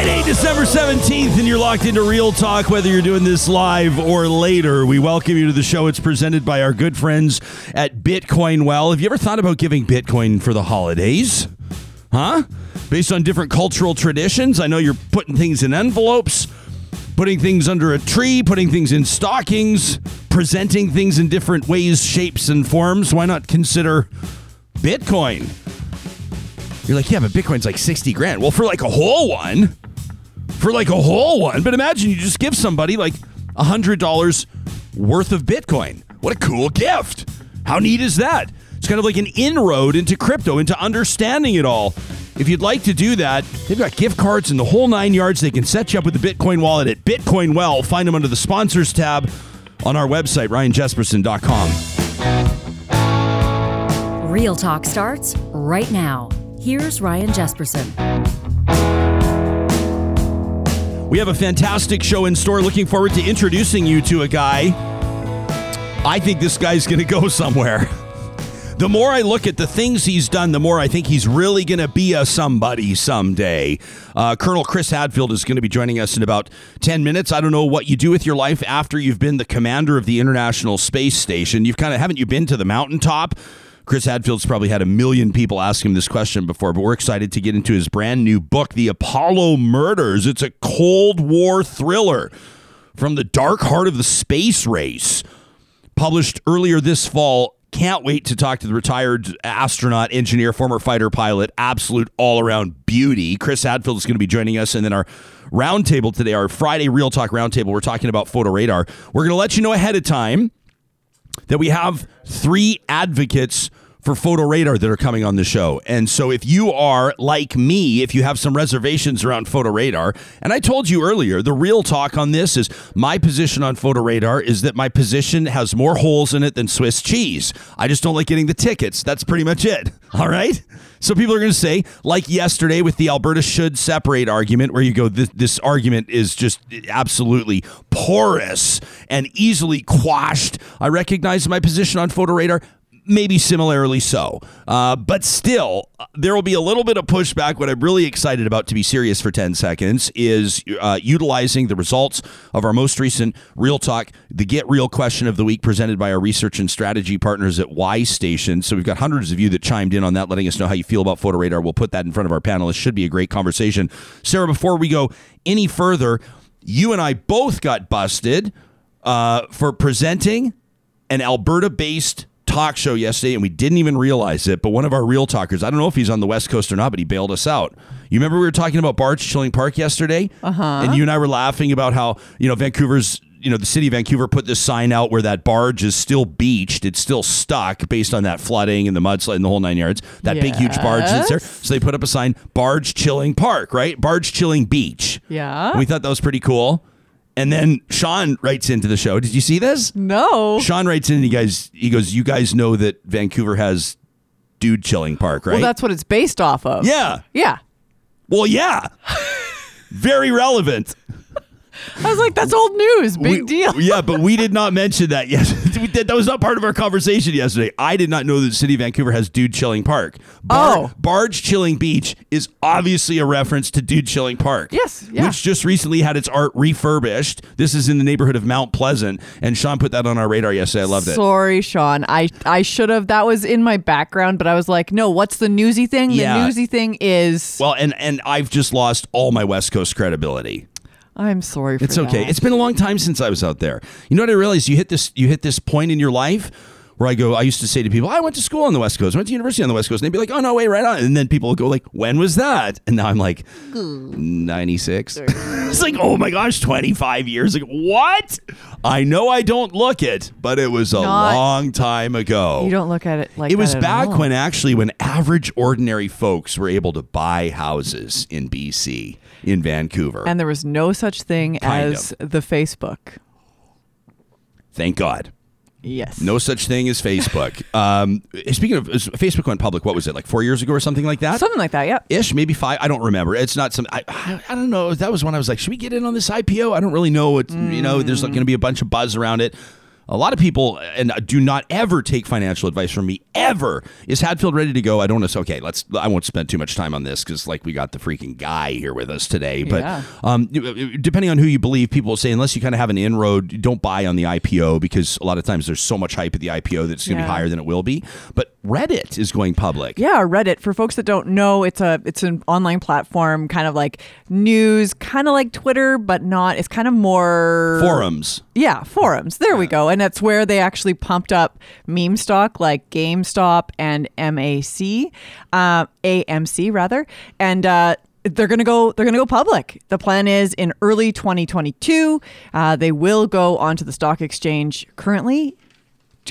Friday, December 17th, and you're locked into Real Talk, whether you're doing this live or later. We welcome you to the show. It's presented by our good friends at Bitcoin Well. Have you ever thought about giving Bitcoin for the holidays? Huh? Based on different cultural traditions? I know you're putting things in envelopes, putting things under a tree, putting things in stockings, presenting things in different ways, shapes, and forms. Why not consider Bitcoin? You're like, yeah, but Bitcoin's like 60 grand. Well, for like a whole one, for like a whole one, but imagine you just give somebody like a $100 worth of Bitcoin. What a cool gift. How neat is that? It's kind of like an inroad into crypto, into understanding it all. If you'd like to do that, they've got gift cards and the whole nine yards. They can set you up with the Bitcoin wallet at Bitcoin Well. Find them under the sponsors tab on our website, ryanjesperson.com. Real Talk starts right now. Here's Ryan Jesperson. We have a fantastic show in store. Looking forward to introducing you to a guy. I think this guy's going to go somewhere. The more I look at the things he's done, the more I think he's really going to be a somebody someday. Uh, Colonel Chris Hadfield is going to be joining us in about 10 minutes. I don't know what you do with your life after you've been the commander of the International Space Station. You've kind of, haven't you been to the mountaintop? Chris Hadfield's probably had a million people ask him this question before, but we're excited to get into his brand new book, The Apollo Murders. It's a Cold War thriller from the dark heart of the space race. Published earlier this fall. Can't wait to talk to the retired astronaut, engineer, former fighter pilot, absolute all around beauty. Chris Hadfield is going to be joining us. And then our roundtable today, our Friday Real Talk roundtable, we're talking about photo radar. We're going to let you know ahead of time that we have three advocates for photo radar that are coming on the show. And so if you are like me, if you have some reservations around photo radar, and I told you earlier, the real talk on this is my position on photo radar is that my position has more holes in it than Swiss cheese. I just don't like getting the tickets. That's pretty much it. All right? So people are going to say, like yesterday with the Alberta should separate argument, where you go, this, this argument is just absolutely porous and easily quashed. I recognize my position on photo radar maybe similarly so. Uh, but still, there will be a little bit of pushback. What I'm really excited about, to be serious for 10 seconds, is uh, utilizing the results of our most recent Real Talk, the Get Real question of the week presented by our research and strategy partners at Y Station. So we've got hundreds of you that chimed in on that, letting us know how you feel about photo radar. We'll put that in front of our panelists. Should be a great conversation. Sarah, before we go any further, you and I both got busted uh, for presenting an Alberta based talk show yesterday and we didn't even realize it. But one of our real talkers, I don't know if he's on the West Coast or not, but he bailed us out. You remember we were talking about Barge Chilling Park yesterday? Uh-huh. And you and I were laughing about how, you know, Vancouver's you know, the city of Vancouver put this sign out where that barge is still beached. It's still stuck based on that flooding and the mudslide and the whole nine yards. That big, huge barge that's there. So they put up a sign, Barge Chilling Park, right? Barge Chilling Beach. Yeah. We thought that was pretty cool. And then Sean writes into the show. Did you see this? No. Sean writes in and he guys he goes, You guys know that Vancouver has dude chilling park, right? Well, that's what it's based off of. yeah. Yeah. Well, yeah. Very relevant. I was like, that's old news. Big We- deal. Yeah, but we did not mention that. Yes, We did- that was not part of our conversation yesterday. I did not know that the city of Vancouver has Dude Chilling Park. Oh. Barge Chilling Beach is obviously a reference to Dude Chilling Park. Yes, yeah. which just recently had its art refurbished. This is in the neighborhood of Mount Pleasant, and Sean put that on our radar yesterday. I loved it. Sorry, Sean. I I should have. That was in my background, but I was like, no. What's the newsy thing? Yeah. The newsy thing is. Well, and and I've just lost all my West Coast credibility. I'm sorry for It's okay. that. It's been a long time since I was out there. You know what I realized? You hit this you hit this point in your life where I go, I used to say to people, I went to school on the West Coast, I went to university on the West Coast, and they'd be like, Oh no, wait, right on. And then people would go like, When was that? And now I'm like, ninety six. it's like, oh my gosh, twenty five years ago. What? I know I don't look it, but it was a Not- long time ago. you don't look at it like it was that at back all. when actually when average ordinary folks were able to buy houses in BC in Vancouver. and there was no such thing Kind as the Facebook. Thank God. Yes. No such thing as Facebook. um, speaking of Facebook went public, what was it like four years ago or something like that? Something like that. Yeah. Ish, maybe five. I don't remember. It's not some. I, I, I don't know. That was when I was like, should we get in on this IPO? I don't really know. It's you know, there's going to be a bunch of buzz around it. A lot of people, and do not ever take financial advice from me ever. Is Hadfield ready to go? I don't know. So, okay, let's. I won't spend too much time on this because like we got the freaking guy here with us today. But Yeah. um, depending on who you believe, people say unless you kind of have an inroad, don't buy on the IPO because a lot of times there's so much hype at the IPO that it's going to Yeah. be higher than it will be. But Reddit is going public. Yeah, Reddit. For folks that don't know, it's a it's an online platform, kind of like news, kind of like Twitter, but not. It's kind of more Forums. Yeah, forums. There we go. And that's where they actually pumped up meme stock like GameStop and MAC, uh, AMC rather, and. Uh, they're gonna go. They're gonna go public. The plan is in early 2022. Uh, they will go onto the stock exchange. Currently,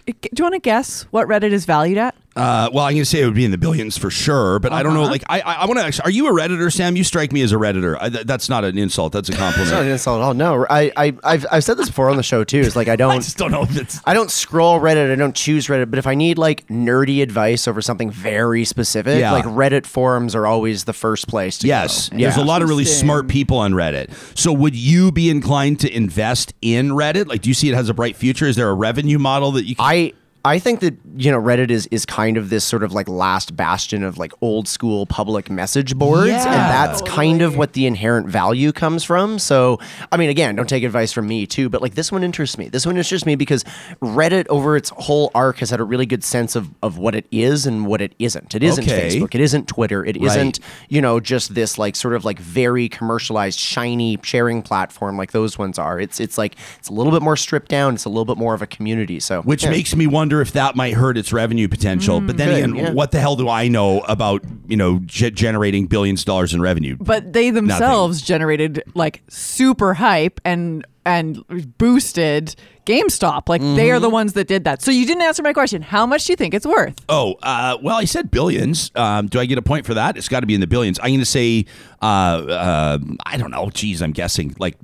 do you want to guess what Reddit is valued at? Uh, well, I'm going to say it would be in the billions for sure, but I don't know. Uh-huh. Like, I, I, I want to. actually Are you a redditor, Sam? You strike me as a redditor. I, th- that's not an insult. That's a It's not compliment. an insult at all. No, I, I, I've, I've said this before on the show too. It's like I I don't, I just don't know if it's. I don't scroll Reddit. I don't choose Reddit. But if I need like nerdy advice over something very specific, Yeah. like Reddit forums are always the first place to Yes, go. there's a lot of really Interesting. smart people on Reddit. So, would you be inclined to invest in Reddit? Like, do you see it has a bright future? Is there a revenue model that you? Can- I I think that you know Reddit is is kind of this sort of like last bastion of like old school public message boards, Yeah. and that's kind of what the inherent value comes from. So I mean, again, don't take advice from me too, but like this one interests me. This one interests me because Reddit over its whole arc has had a really good sense of of what it is and what it isn't. It isn't Okay. Facebook. It isn't Twitter. It Right. not you know just this like sort of like very commercialized shiny sharing platform like those ones are. It's it's like it's a little bit more stripped down. It's a little bit more of a community. So which yeah. makes me wonder if that might hurt its revenue potential. but then Could, again, yeah. what the hell do I know about you know ge- generating billions of dollars in revenue? but they themselves generated like super hype and and boosted GameStop. Like they Mm-hmm. are the ones that did that. So you didn't answer my question. How much do you think it's worth? Oh, uh, well, I said billions. Um, do I get a point for that? It's got to be in the billions. I'm going to say, uh, uh, I don't know. Geez, I'm guessing like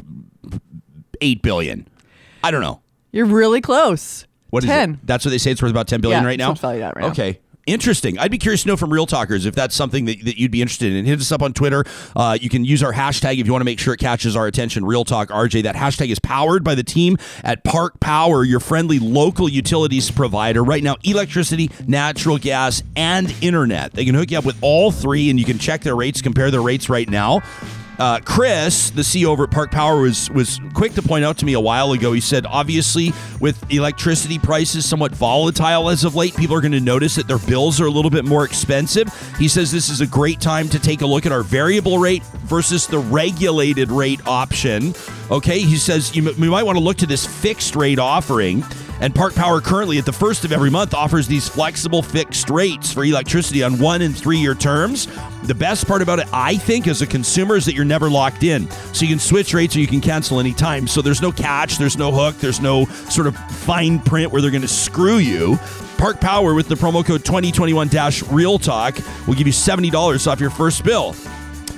eight billion. I don't know. You're really close. What is Ten. it? That's what they say. It's worth about ten billion Yeah, right now. what's valued at right now. okay. Interesting. I'd be curious to know from Real Talkers if that's something that, that you'd be interested in. Hit us up on Twitter. Uh, you can use our hashtag if you want to make sure it catches our attention. Real Talk RJ. That hashtag is powered by the team at Park Power, your friendly local utilities provider. Right now, electricity, natural gas, and internet. They can hook you up with all three, and you can check their rates, compare their rates right now. Uh, Chris, the CEO over at Park Power, was was quick to point out to me a while ago. He said, obviously, with electricity prices somewhat volatile as of late, people are going to notice that their bills are a little bit more expensive. He says this is a great time to take a look at our variable rate versus the regulated rate option. Okay, he says you, m- we might want to look to this fixed rate offering. And Park Power currently at the first of every month offers these flexible fixed rates for electricity on one and three year terms. The best part about it, I think, as a consumer, is that you're never locked in. So you can switch rates or you can cancel anytime. So there's no catch, there's no hook, there's no sort of fine print where they're going to screw you. Park Power with the promo code 2021 Real Talk will give you $70 off your first bill.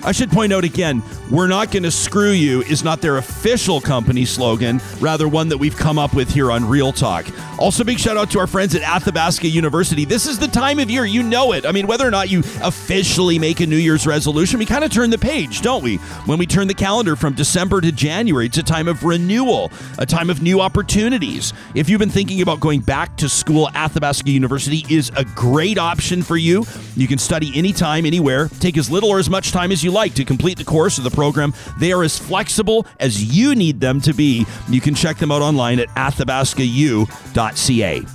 I should point out again, we're not going to screw you is not their official company slogan, rather one that we've come up with here on Real Talk. Also, big shout out to our friends at Athabasca University. This is the time of year, you know it. I mean, whether or not you officially make a New Year's resolution, we kind of turn the page, don't we? When we turn the calendar from December to January, it's a time of renewal, a time of new opportunities. If you've been thinking about going back to school, Athabasca University is a great option for you. You can study anytime, anywhere, take as little or as much time as you like to complete the course of the program. They are as flexible as you need them to be. You can check them out online at athabascau.ca.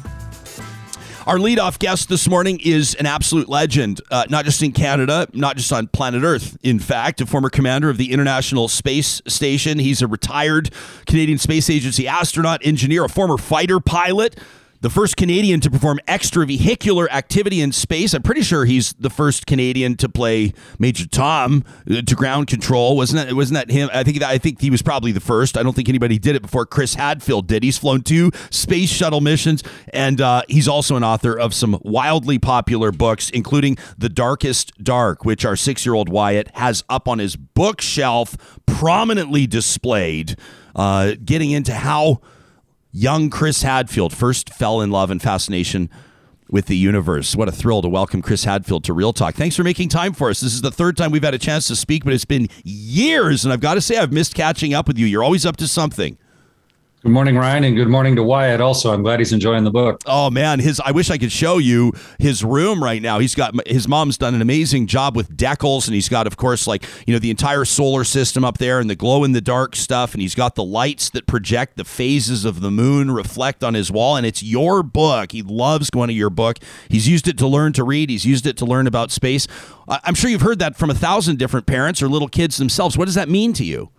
Our leadoff guest this morning is an absolute legend, uh, not just in Canada, not just on planet Earth. In fact, a former commander of the International Space Station. He's a retired Canadian Space Agency astronaut, engineer, a former fighter pilot. The first Canadian to perform extravehicular activity in space. I'm pretty sure he's the first Canadian to play Major Tom uh, to ground control. Wasn't that? Wasn't that him? I think that, I think he was probably the first. I don't think anybody did it before. Chris Hadfield did. He's flown two space shuttle missions, and uh, he's also an author of some wildly popular books, including The Darkest Dark, which our six-year-old Wyatt has up on his bookshelf, prominently displayed. Uh, getting into how young Chris Hadfield first fell in love and fascination with the universe. What a thrill to welcome Chris Hadfield to Real Talk. Thanks for making time for us. This is the third time we've had a chance to speak, but it's been years, and I've got to say, I've missed catching up with you. You're always up to something. Good morning, Ryan, and good morning to Wyatt. Also, I'm glad he's enjoying the book. Oh man, his I wish I could show you his room right now. He's got his mom's done an amazing job with decals, and he's got, of course, like you know the entire solar system up there and the glow in the dark stuff, and he's got the lights that project the phases of the moon reflect on his wall. And it's your book. He loves going to your book. He's used it to learn to read. He's used it to learn about space. I'm sure you've heard that from a thousand different parents or little kids themselves. What does that mean to you?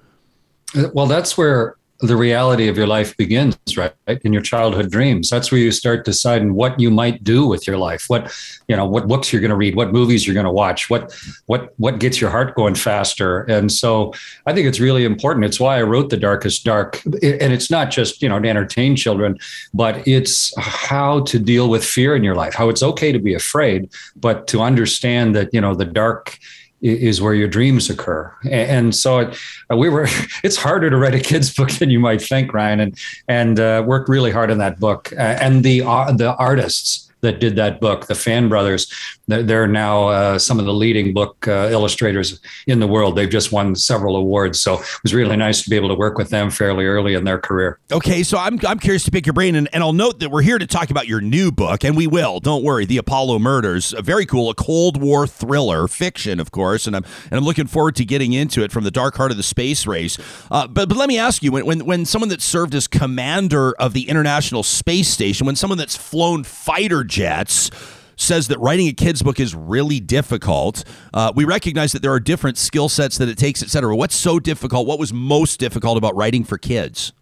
Uh, well, that's where the reality of your life begins, right? In your childhood dreams. That's where you start deciding what you might do with your life. What, you know, what books you're going to read, what movies you're going to watch, what, what, what gets your heart going faster. And so I think it's really important. It's why I wrote The Darkest Dark. And it's not just, you know, to entertain children, but it's how to deal with fear in your life, how it's okay to be afraid, but to understand that, you know, the dark is where your dreams occur. And so it, uh, we were, it's harder to write a kid's book than you might think, Ryan, and, and uh, worked really hard on that book. Uh, and the, uh, the artists that did that book, the Fan Brothers. They're now uh, some of the leading book uh, illustrators in the world. They've just won several awards, so it was really nice to be able to work with them fairly early in their career. Okay, so I'm, I'm curious to pick your brain, and, and I'll note that we're here to talk about your new book, and we will. Don't worry, The Apollo Murders, very cool, a Cold War thriller, fiction, of course, and I'm and I'm looking forward to getting into it from the dark heart of the space race. Uh, but but let me ask you, when, when when someone that served as commander of the International Space Station, when someone that's flown fighter jets says that writing a kid's book is really difficult. Uh, we recognize that there are different skill sets that it takes, et cetera. What's so difficult? What was most difficult about writing for kids?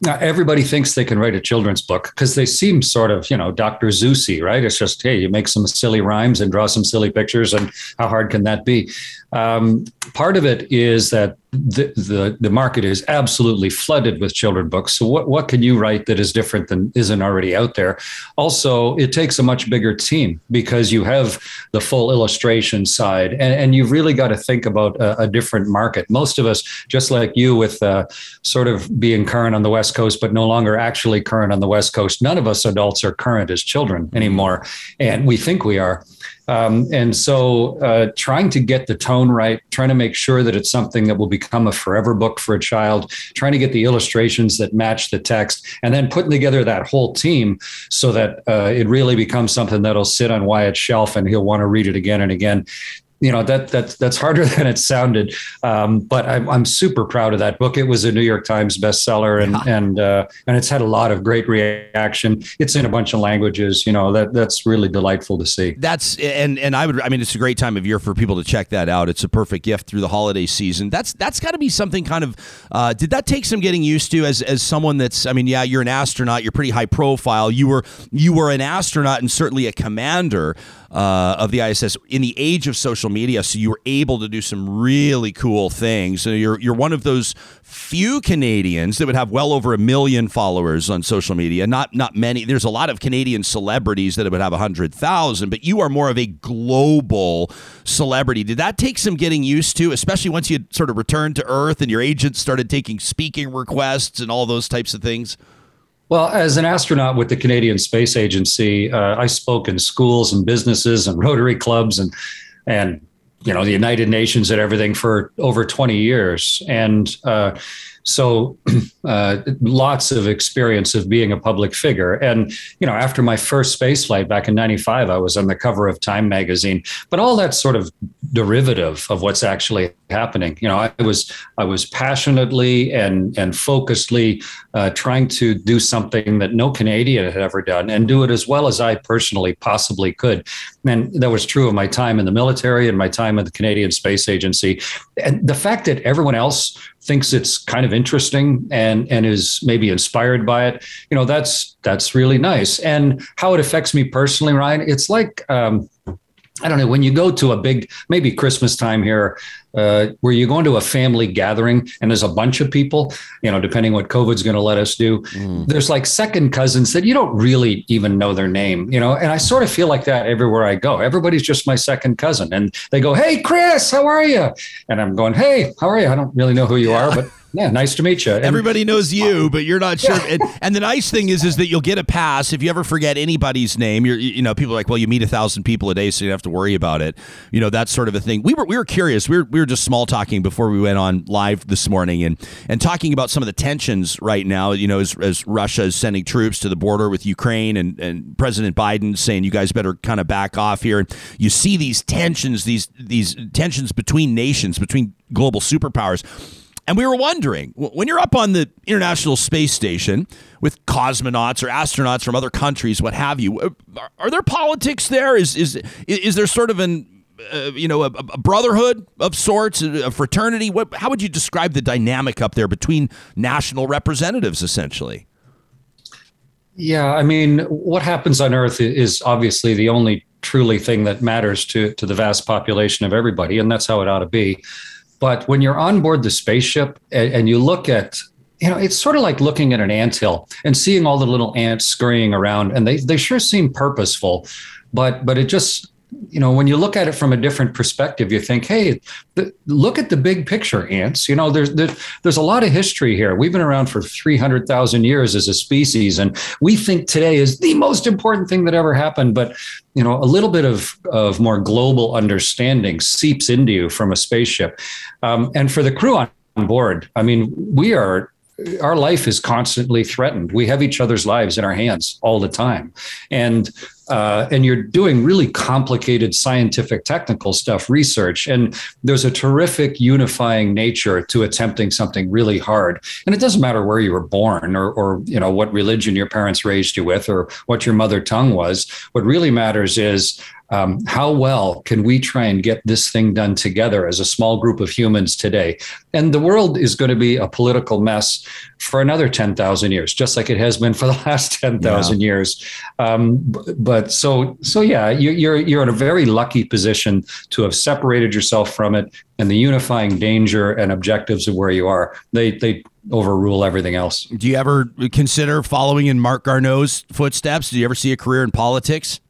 Now, everybody thinks they can write a children's book because they seem sort of, you know, Dr. Seussy, right? It's just, hey, you make some silly rhymes and draw some silly pictures, and how hard can that be? Um, part of it is that the, the, the market is absolutely flooded with children books. So what what can you write that is different than isn't already out there? Also, it takes a much bigger team because you have the full illustration side, and, and you've really got to think about a, a different market. Most of us, just like you, with uh, sort of being current on the West Coast, but no longer actually current on the West Coast. None of us adults are current as children anymore, and we think we are. Um, and so, uh, trying to get the tone right, trying to make sure that it's something that will become a forever book for a child, trying to get the illustrations that match the text, and then putting together that whole team so that uh, it really becomes something that'll sit on Wyatt's shelf and he'll want to read it again and again you know that that's that's harder than it sounded. Um, but I'm, I'm super proud of that book. It was a New York Times bestseller, and yeah. and uh, and it's had a lot of great reaction. It's in a bunch of languages. You know that that's really delightful to see. That's and and I would I mean it's a great time of year for people to check that out. It's a perfect gift through the holiday season. That's that's got to be something kind of. Uh, did that take some getting used to as as someone that's I mean yeah you're an astronaut you're pretty high profile you were you were an astronaut and certainly a commander uh, of the ISS in the age of social media. So you were able to do some really cool things. So you're you're one of those few Canadians that would have well over a million followers on social media. Not not many. There's a lot of Canadian celebrities that would have hundred thousand, but you are more of a global celebrity. Did that take some getting used to, especially once you sort of returned to Earth and your agent started taking speaking requests and all those types of things? Well, as an astronaut with the Canadian Space Agency, uh, I spoke in schools and businesses and Rotary clubs and and you know the United Nations and everything for over 20 years. And uh, so uh, lots of experience of being a public figure. And, you know, after my first space flight back in 95, I was on the cover of Time magazine, but all that sort of derivative of what's actually happening. You know, I was, I was passionately and, and focusedly uh, trying to do something that no Canadian had ever done and do it as well as I personally possibly could. And that was true of my time in the military and my time at the Canadian Space Agency. And the fact that everyone else thinks it's kind of interesting and and is maybe inspired by it you know that's that's really nice and how it affects me personally ryan it's like um, I don't know when you go to a big maybe Christmas time here, uh, where you go into a family gathering and there's a bunch of people, you know, depending what COVID's going to let us do. Mm. There's like second cousins that you don't really even know their name, you know, and I sort of feel like that everywhere I go. Everybody's just my second cousin, and they go, "Hey, Chris, how are you?" And I'm going, "Hey, how are you?" I don't really know who you yeah. are, but yeah, nice to meet you. And, Everybody knows you, but you're not sure. And, and, the nice thing is, is that you'll get a pass if you ever forget anybody's name. You're, you know, people are like, well, you meet a thousand people a day, so you don't have to worry about it. You know, that sort of a thing. We were, we were curious. We were, we were were just small talking before we went on live this morning, and and talking about some of the tensions right now. You know, as, as Russia is sending troops to the border with Ukraine, and and President Biden saying you guys better kind of back off here. And you see these tensions, these these tensions between nations, between global superpowers. And we were wondering when you're up on the International Space Station with cosmonauts or astronauts from other countries, what have you, are, are there politics there? Is is is there sort of an uh, you know a, a, brotherhood of sorts, a fraternity? What? How would you describe the dynamic up there between national representatives, essentially? Yeah, I mean, what happens on Earth is obviously the only truly thing that matters to to the vast population of everybody, and that's how it ought to be. But when you're on board the spaceship and, and you look at you know, it's sort of like looking at an ant hill and seeing all the little ants scurrying around, and they they sure seem purposeful, but but it just you know, when you look at it from a different perspective, you think, hey, the, look at the big picture, ants. You know, there's, there's there's a lot of history here. We've been around for 300,000 years as a species, and we think today is the most important thing that ever happened. But, you know, a little bit of, of more global understanding seeps into you from a spaceship. Um, and for the crew on board, I mean, we are our life is constantly threatened. We have each other's lives in our hands all the time, and uh, and you're doing really complicated scientific, technical stuff, research, and there's a terrific unifying nature to attempting something really hard. And it doesn't matter where you were born, or or you know what religion your parents raised you with, or what your mother tongue was. What really matters is um, how well can we try and get this thing done together as a small group of humans today? And the world is going to be a political mess for another 10,000 years, just like it has been for the last 10,000 yeah. years. Um, but so, so yeah, you, you're, you're in a very lucky position to have separated yourself from it and the unifying danger and objectives of where you are. They, they overrule everything else. Do you ever consider following in Marc Garneau's footsteps? Do you ever see a career in politics?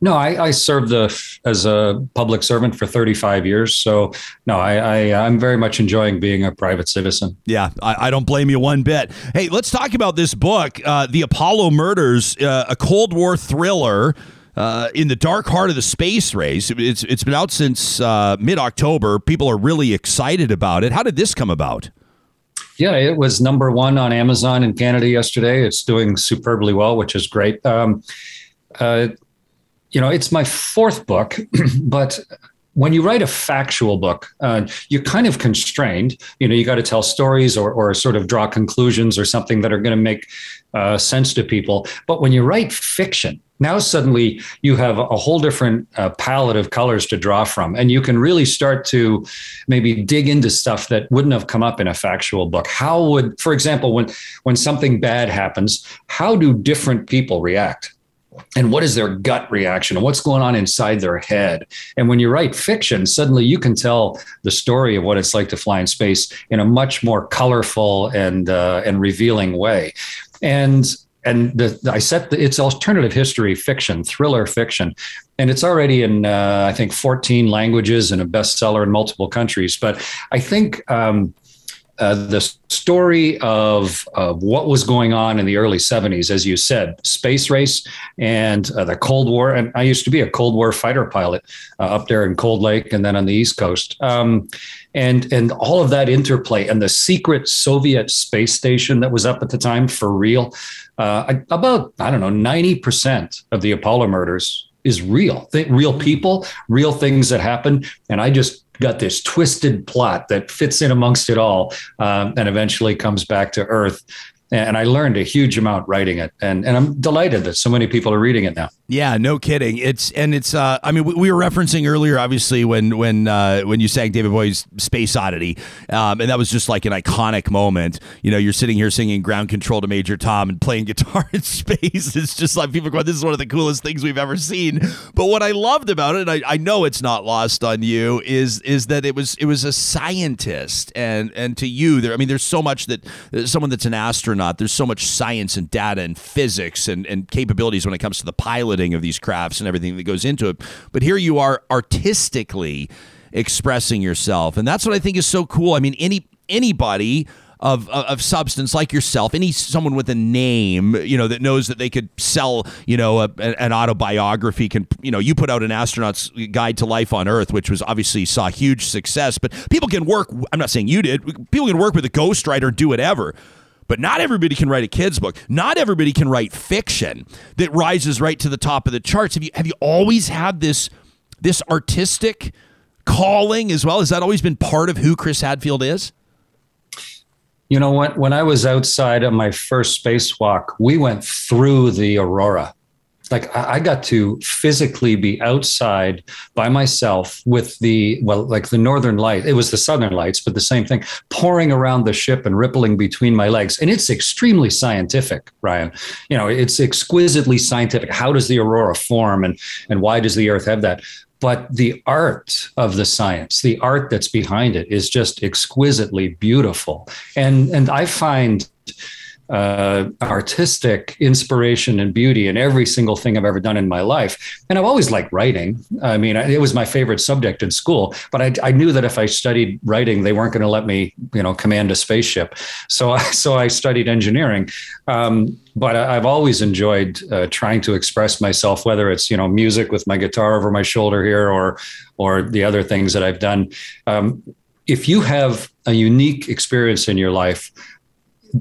No, I, I served the, as a public servant for 35 years. So, no, I, I, am very much enjoying being a private citizen. Yeah, I, I, don't blame you one bit. Hey, let's talk about this book, uh, The Apollo Murders, uh, a Cold War thriller. Uh, in the dark heart of the space race, it's it's been out since uh, mid October. People are really excited about it. How did this come about? Yeah, it was number one on Amazon in Canada yesterday. It's doing superbly well, which is great. Um, uh, you know, it's my fourth book, but when you write a factual book, uh, you're kind of constrained. You know, you got to tell stories or, or sort of draw conclusions or something that are going to make uh, sense to people. But when you write fiction, now suddenly you have a whole different uh, palette of colors to draw from, and you can really start to maybe dig into stuff that wouldn't have come up in a factual book. How would, for example, when when something bad happens, how do different people react? And what is their gut reaction and what's going on inside their head. And when you write fiction, suddenly you can tell the story of what it's like to fly in space in a much more colorful and uh, and revealing way. And and the, I set the, it's alternative history fiction, thriller fiction, and it's already in uh, I think 14 languages and a bestseller in multiple countries. But I think. Um, uh, the story of, of what was going on in the early 70s, as you said, space race and uh, the Cold War. And I used to be a Cold War fighter pilot uh, up there in Cold Lake and then on the East Coast. Um, and, and all of that interplay and the secret Soviet space station that was up at the time for real. Uh, about, I don't know, 90% of the Apollo murders is real, Th- real people, real things that happened. And I just got this twisted plot that fits in amongst it all um, and eventually comes back to earth and I learned a huge amount writing it, and and I'm delighted that so many people are reading it now. Yeah, no kidding. It's and it's. Uh, I mean, we, we were referencing earlier, obviously, when when uh, when you sang David Bowie's Space Oddity, um, and that was just like an iconic moment. You know, you're sitting here singing Ground Control to Major Tom and playing guitar in space. It's just like people go, "This is one of the coolest things we've ever seen." But what I loved about it, and I, I know it's not lost on you, is is that it was it was a scientist, and and to you, there. I mean, there's so much that someone that's an astronaut. There's so much science and data and physics and and capabilities when it comes to the pilot piloting of these crafts and everything that goes into it. But here you are artistically expressing yourself, and that's what I think is so cool. I mean, any anybody of, of substance like yourself, any someone with a name, you know, that knows that they could sell, you know, a, an autobiography can, you know, you put out an astronaut's guide to life on Earth, which was obviously saw huge success, but people can work. I'm not saying you did. People can work with a ghostwriter, do whatever. But not everybody can write a kid's book. Not everybody can write fiction that rises right to the top of the charts. Have you have you always had this this artistic calling as well? Has that always been part of who Chris Hadfield is? You know what? When I was outside on my first spacewalk, we went through the aurora. Like I got to physically be outside by myself with the well, like the northern light. It was the southern lights, but the same thing pouring around the ship and rippling between my legs. And it's extremely scientific, Ryan. You know, it's exquisitely scientific. How does the aurora form, and and why does the Earth have that? but the art of the science the art that's behind it is just exquisitely beautiful and and i find uh, artistic inspiration and beauty in every single thing I've ever done in my life. And I've always liked writing. I mean, it was my favorite subject in school, but I, I knew that if I studied writing, they weren't going to let me, you know, command a spaceship. So, I, so I studied engineering. Um, but I've always enjoyed uh, trying to express myself, whether it's you know music with my guitar over my shoulder here, or or the other things that I've done. Um, if you have a unique experience in your life,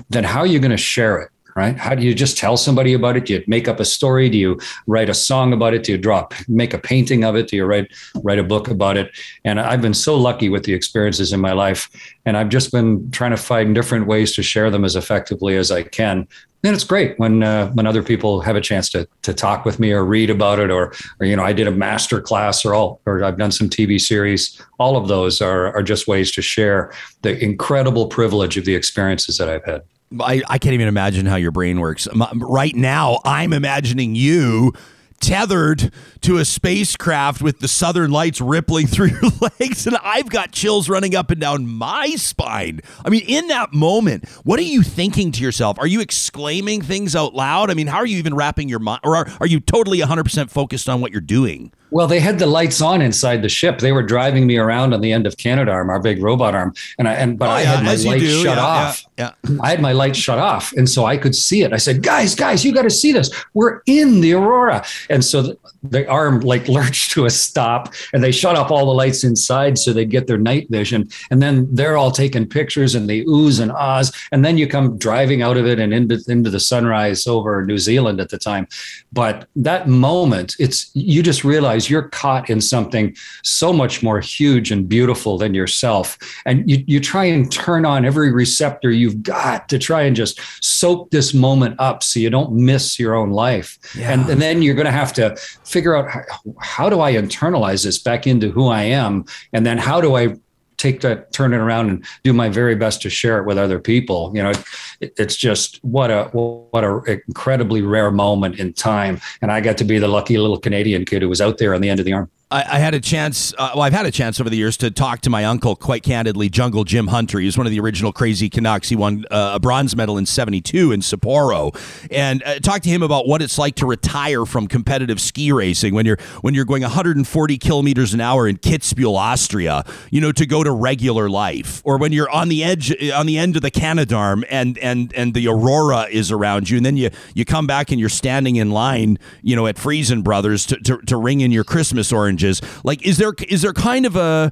then how are you going to share it? Right? How do you just tell somebody about it? Do you make up a story? Do you write a song about it? Do you draw, make a painting of it? Do you write write a book about it? And I've been so lucky with the experiences in my life, and I've just been trying to find different ways to share them as effectively as I can. And it's great when uh, when other people have a chance to to talk with me or read about it, or or you know I did a master class or all, or I've done some TV series. All of those are are just ways to share the incredible privilege of the experiences that I've had. I, I can't even imagine how your brain works. Right now, I'm imagining you tethered to a spacecraft with the southern lights rippling through your legs and I've got chills running up and down my spine. I mean, in that moment, what are you thinking to yourself? Are you exclaiming things out loud? I mean, how are you even wrapping your mind or are, are you totally 100% focused on what you're doing? Well, they had the lights on inside the ship. They were driving me around on the end of Canadarm, our big robot arm, and I and but oh, I yeah, had my lights shut yeah, off. Yeah, yeah, I had my lights shut off, and so I could see it. I said, "Guys, guys, you got to see this. We're in the aurora." And so the, the, arm like lurched to a stop, and they shut off all the lights inside so they'd get their night vision. And then they're all taking pictures, and they oohs and ahs. And then you come driving out of it and into into the sunrise over New Zealand at the time. But that moment, it's you just realize realize you're caught in something so much more huge and beautiful than yourself. And you, you try and turn on every receptor you've got to try and just soak this moment up so you don't miss your own life. Yeah. And, and then you're going to have to figure out how, how do I internalize this back into who I am? And then how do I take that, turn it around, and do my very best to share it with other people. You know, it's just what a what a incredibly rare moment in time, and I got to be the lucky little Canadian kid who was out there on the end of the arm. I, had a chance. Uh, well, I've had a chance over the years to talk to my uncle quite candidly, Jungle Jim Hunter. He was one of the original Crazy Canucks. He won uh, a bronze medal in '72 in Sapporo, and uh, talk to him about what it's like to retire from competitive ski racing when you're when you're going 140 kilometers an hour in Kitzbühel, Austria. You know, to go to regular life, or when you're on the edge on the end of the Canadarm and and and the aurora is around you, and then you you come back and you're standing in line, you know, at Freson Brothers to, to, to ring in your Christmas oranges. Like, is there is there kind of a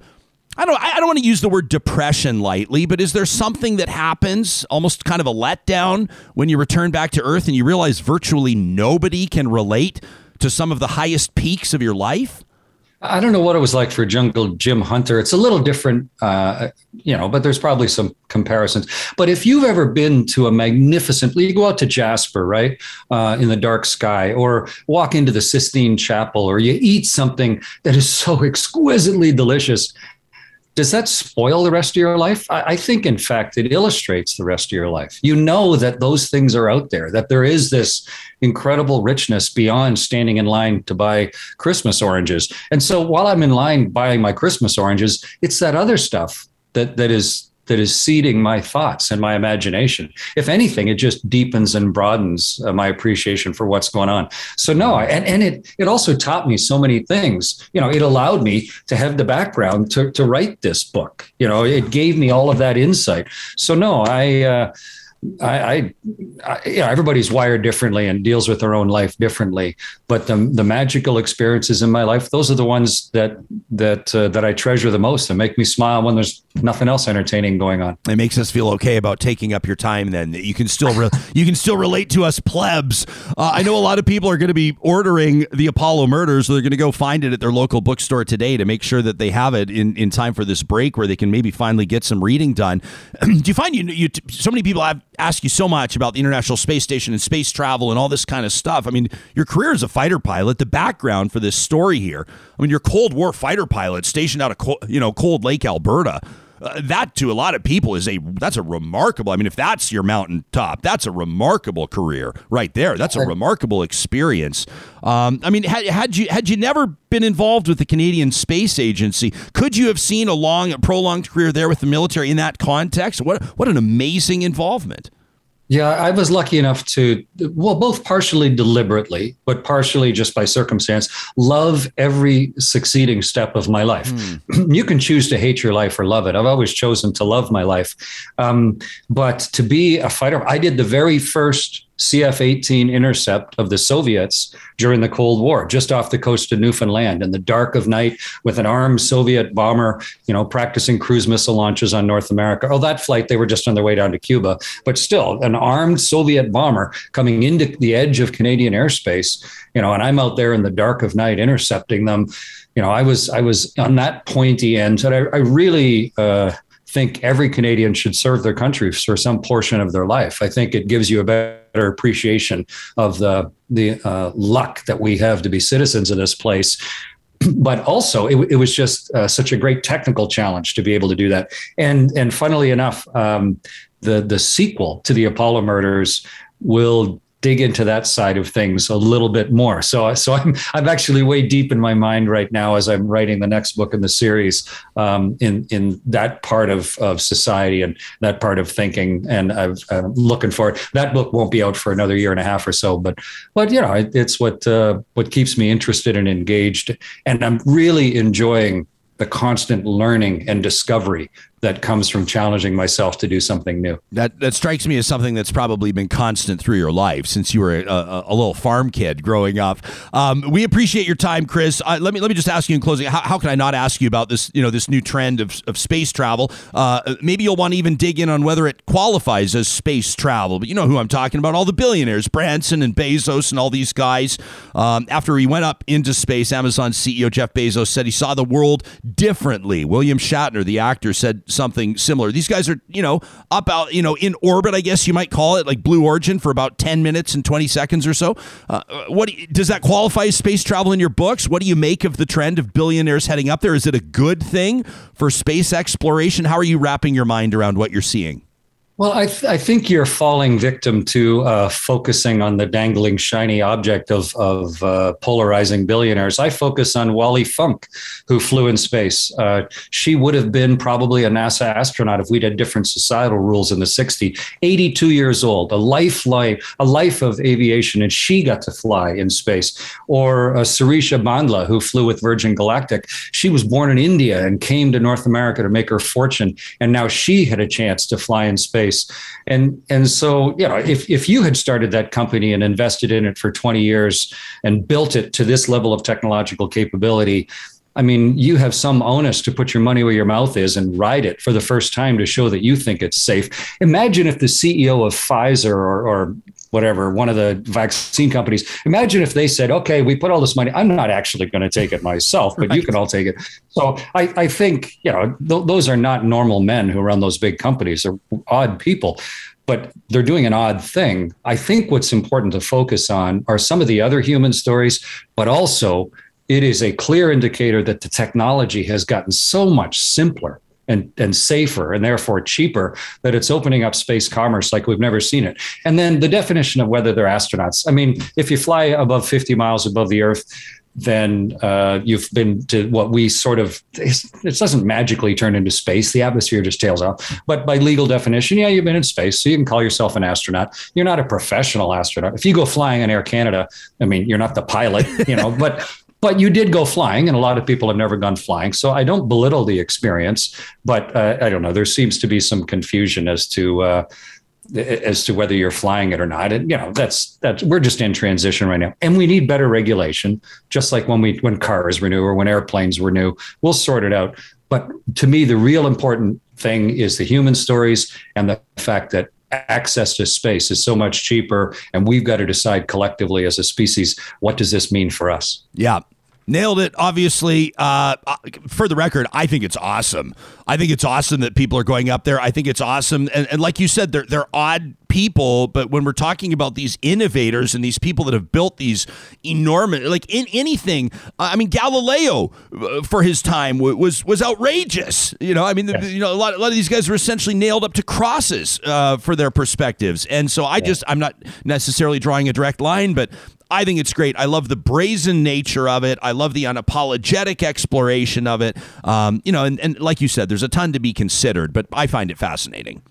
I don't I don't want to use the word depression lightly, but is there something that happens, almost kind of a letdown, when you return back to Earth and you realize virtually nobody can relate to some of the highest peaks of your life? I don't know what it was like for Jungle Jim Hunter. It's a little different, uh, you know, but there's probably some comparisons. But if you've ever been to a magnificent, you go out to Jasper, right, uh, in the dark sky, or walk into the Sistine Chapel, or you eat something that is so exquisitely delicious, does that spoil the rest of your life? I, I, think, in fact, it illustrates the rest of your life. You know that those things are out there, that there is this incredible richness beyond standing in line to buy Christmas oranges. And so while I'm in line buying my Christmas oranges, it's that other stuff that, that is that is seeding my thoughts and my imagination. If anything, it just deepens and broadens uh, my appreciation for what's going on. So no, and, and it it also taught me so many things. You know, it allowed me to have the background to to write this book. You know, it gave me all of that insight. So no, I. Uh, I, I, you know, everybody's wired differently and deals with their own life differently. But the the magical experiences in my life, those are the ones that that uh, that I treasure the most and make me smile when there's nothing else entertaining going on. It makes us feel okay about taking up your time. Then you can still re- you can still relate to us plebs. Uh, I know a lot of people are going to be ordering the Apollo Murders. So they're going to go find it at their local bookstore today to make sure that they have it in, in time for this break, where they can maybe finally get some reading done. Do you find you you so many people have ask you so much about the International Space Station and space travel and all this kind of stuff. I mean, your career as a fighter pilot, the background for this story here. I mean, you're Cold War fighter pilot stationed out of you know Cold Lake, Alberta. Uh, that to a lot of people is a that's a remarkable. I mean, if that's your mountaintop, that's a remarkable career right there. That's a remarkable experience. Um, I mean, had, had you had you never been involved with the Canadian Space Agency, could you have seen a long, prolonged career there with the military in that context? What what an amazing involvement. Yeah, I was lucky enough to, well, both partially deliberately, but partially just by circumstance, love every succeeding step of my life. Mm. you can choose to hate your life or love it. I've always chosen to love my life. Um, but to be a fighter, I did the very first CF 18 intercept of the Soviets during the Cold War, just off the coast of Newfoundland in the dark of night with an armed Soviet bomber, you know, practicing cruise missile launches on North America. Oh, that flight, they were just on their way down to Cuba. But still, an armed Soviet bomber coming into the edge of Canadian airspace, you know, and I'm out there in the dark of night intercepting them. You know, I was I was on that pointy end. So I, I really uh, think every Canadian should serve their country for some portion of their life. I think it gives you a better appreciation of the the uh, luck that we have to be citizens of this place. But also, it, it was just uh, such a great technical challenge to be able to do that. And and funnily enough, um, the the sequel to the Apollo murders will dig into that side of things a little bit more. So, so I'm I'm actually way deep in my mind right now as I'm writing the next book in the series um, in in that part of of society and that part of thinking. And i am looking forward. That book won't be out for another year and a half or so, but but you know it, it's what uh, what keeps me interested and engaged, and I'm really enjoying the constant learning and discovery that comes from challenging myself to do something new. That that strikes me as something that's probably been constant through your life since you were a, a, a little farm kid growing up. Um, we appreciate your time, Chris. Uh, let me let me just ask you in closing. How, how, can I not ask you about this? You know, this new trend of, of space travel. Uh, maybe you'll want to even dig in on whether it qualifies as space travel. But you know who I'm talking about? All the billionaires, Branson and Bezos, and all these guys. Um, after he went up into space, Amazon CEO Jeff Bezos said he saw the world differently. William Shatner, the actor, said something similar. These guys are, you know, up out, you know, in orbit, I guess you might call it, like Blue Origin for about 10 minutes and 20 seconds or so. Uh, what does that qualify as space travel in your books? What do you make of the trend of billionaires heading up there? Is it a good thing for space exploration? How are you wrapping your mind around what you're seeing? Well, I, th- I think you're falling victim to uh, focusing on the dangling shiny object of, of uh, polarizing billionaires. I focus on Wally Funk, who flew in space. Uh, she would have been probably a NASA astronaut if we'd had different societal rules in the 60s. 82 years old, a life, life, a life of aviation, and she got to fly in space. Or uh, Sirisha Bandla, who flew with Virgin Galactic. She was born in India and came to North America to make her fortune, and now she had a chance to fly in space space. And and so, you know, if if you had started that company and invested in it for 20 years and built it to this level of technological capability, I mean, you have some onus to put your money where your mouth is and ride it for the first time to show that you think it's safe. Imagine if the CEO of Pfizer or, or whatever, one of the vaccine companies, imagine if they said, okay, we put all this money, I'm not actually going to take it myself, but right. you can all take it. So I, I think, you know, th- those are not normal men who run those big companies. They're odd people but they're doing an odd thing. I think what's important to focus on are some of the other human stories, but also it is a clear indicator that the technology has gotten so much simpler and, and safer and therefore cheaper that it's opening up space commerce like we've never seen it. And then the definition of whether they're astronauts. I mean, if you fly above 50 miles above the Earth, then uh, you've been to what we sort of it doesn't magically turn into space. The atmosphere just tails off. But by legal definition, yeah, you've been in space, so you can call yourself an astronaut. You're not a professional astronaut. If you go flying on Air Canada, I mean, you're not the pilot, you know, but but you did go flying, and a lot of people have never gone flying. So I don't belittle the experience, but uh, I don't know. There seems to be some confusion as to. Uh, as to whether you're flying it or not. And you know, that's that's we're just in transition right now. And we need better regulation, just like when we when cars renew or when airplanes renew. We'll sort it out. But to me, the real important thing is the human stories and the fact that access to space is so much cheaper and we've got to decide collectively as a species what does this mean for us yeah Nailed it. Obviously, uh, for the record, I think it's awesome. I think it's awesome that people are going up there. I think it's awesome, and, and like you said, they're they're odd people. But when we're talking about these innovators and these people that have built these enormous, like in anything, I mean, Galileo uh, for his time was was outrageous. You know, I mean, yes. you know, a lot, a lot of these guys were essentially nailed up to crosses uh, for their perspectives, and so I just I'm not necessarily drawing a direct line, but I think it's great. I love the brazen nature of it. I love the unapologetic exploration of it. Um, you know, and, and like you said, there's a ton to be considered, but I find it fascinating.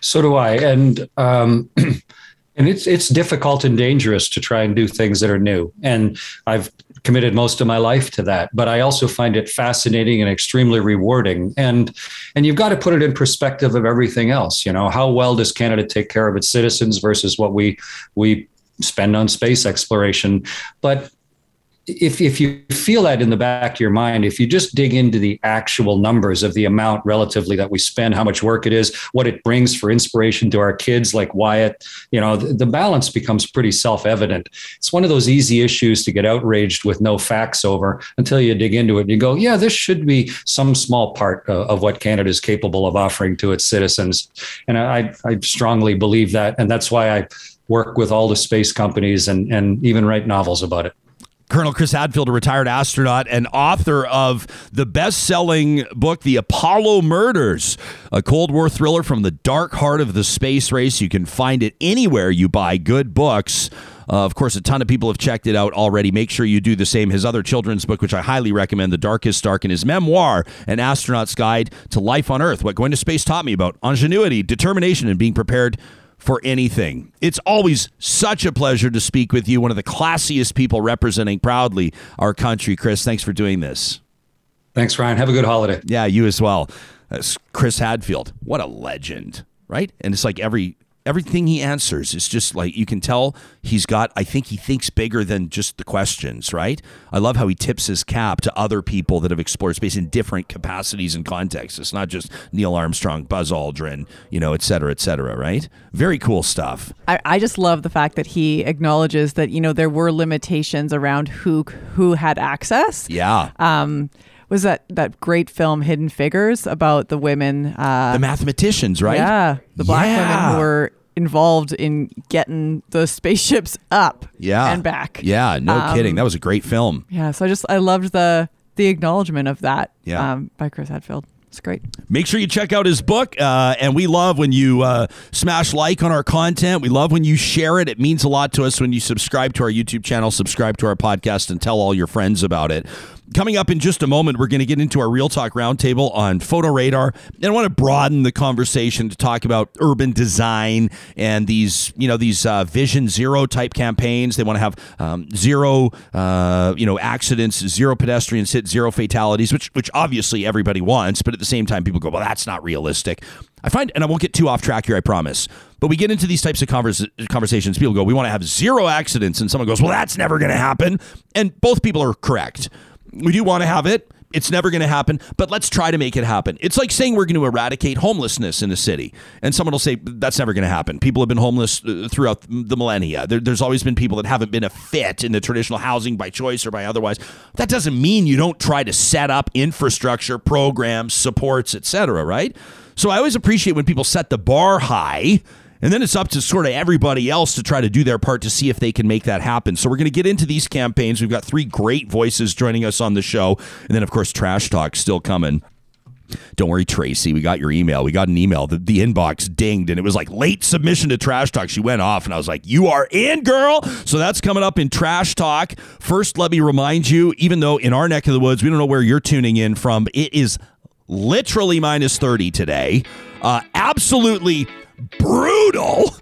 So do I, and um, and it's it's difficult and dangerous to try and do things that are new. And I've committed most of my life to that but i also find it fascinating and extremely rewarding and and you've got to put it in perspective of everything else you know how well does canada take care of its citizens versus what we we spend on space exploration. But if, if you feel that in the back of your mind, if you just dig into the actual numbers of the amount relatively that we spend, how much work it is, what it brings for inspiration to our kids like Wyatt, you know, the, the balance becomes pretty self evident. It's one of those easy issues to get outraged with no facts over until you dig into it and you go, yeah, this should be some small part of, of what Canada is capable of offering to its citizens. And I, I strongly believe that. And that's why I work with all the space companies and, and even write novels about it. Colonel Chris Hadfield, a retired astronaut and author of the best selling book, The Apollo Murders, a Cold War thriller from the dark heart of the space race. You can find it anywhere you buy good books. Uh, of course, a ton of people have checked it out already. Make sure you do the same. His other children's book, which I highly recommend, The Darkest Dark, and his memoir, An Astronaut's Guide to Life on Earth, what going to space taught me about ingenuity, determination, and being prepared for anything. It's always such a pleasure to speak with you, one of the classiest people representing proudly our country. Chris, thanks for doing this. Thanks, Ryan. Have a good holiday. Yeah, you as well. That's Chris Hadfield. What a legend, right? And it's like every everything he answers is just like you can tell he's got i think he thinks bigger than just the questions right? I love how he tips his cap to other people that have explored space in different capacities and contexts. It's not just neil armstrong buzz aldrin you know et cetera et cetera right? Very cool stuff. I, I just love the fact that he acknowledges that you know there were limitations around who who had access. Yeah. Um was that that great film Hidden Figures about the women, uh, the mathematicians, right? Yeah, the black yeah. women who were involved in getting the spaceships up, yeah, and back. Yeah, no um, kidding. That was a great film. Yeah, so I just I loved the the acknowledgement of that. Yeah. Um, by Chris Hadfield. It's great. Make sure you check out his book. Uh, and we love when you uh, smash like on our content. We love when you share it. It means a lot to us when you subscribe to our YouTube channel, subscribe to our podcast, and tell all your friends about it. Coming up in just a moment, we're going to get into our Real Talk Roundtable on Photo Radar. And I want to broaden the conversation to talk about urban design and these, you know, these uh, Vision Zero type campaigns. They want to have um, zero, uh, you know, accidents, zero pedestrians hit, zero fatalities, which, which obviously everybody wants. But at the same time, people go, well, that's not realistic. I find, and I won't get too off track here, I promise. But we get into these types of converse, conversations. People go, we want to have zero accidents. And someone goes, well, that's never going to happen. And both people are correct we do want to have it. It's never going to happen, but let's try to make it happen. It's like saying we're going to eradicate homelessness in a city, and someone will say that's never going to happen. People have been homeless uh, throughout the millennia. There, there's always been people that haven't been a fit in the traditional housing by choice or by otherwise. That doesn't mean you don't try to set up infrastructure, programs, supports, etc. Right? So I always appreciate when people set the bar high and then it's up to sort of everybody else to try to do their part to see if they can make that happen. So we're going to get into these campaigns. We've got three great voices joining us on the show. And then, of course, Trash Talk still coming. Don't worry, Tracy. We got your email. We got an email. The, the inbox dinged and it was like late submission to Trash Talk. She went off and I was like, You are in, girl. So that's coming up in Trash Talk. First, let me remind you, even though in our neck of the woods, we don't know where you're tuning in from, it is literally minus 30 today. Uh, absolutely brutal.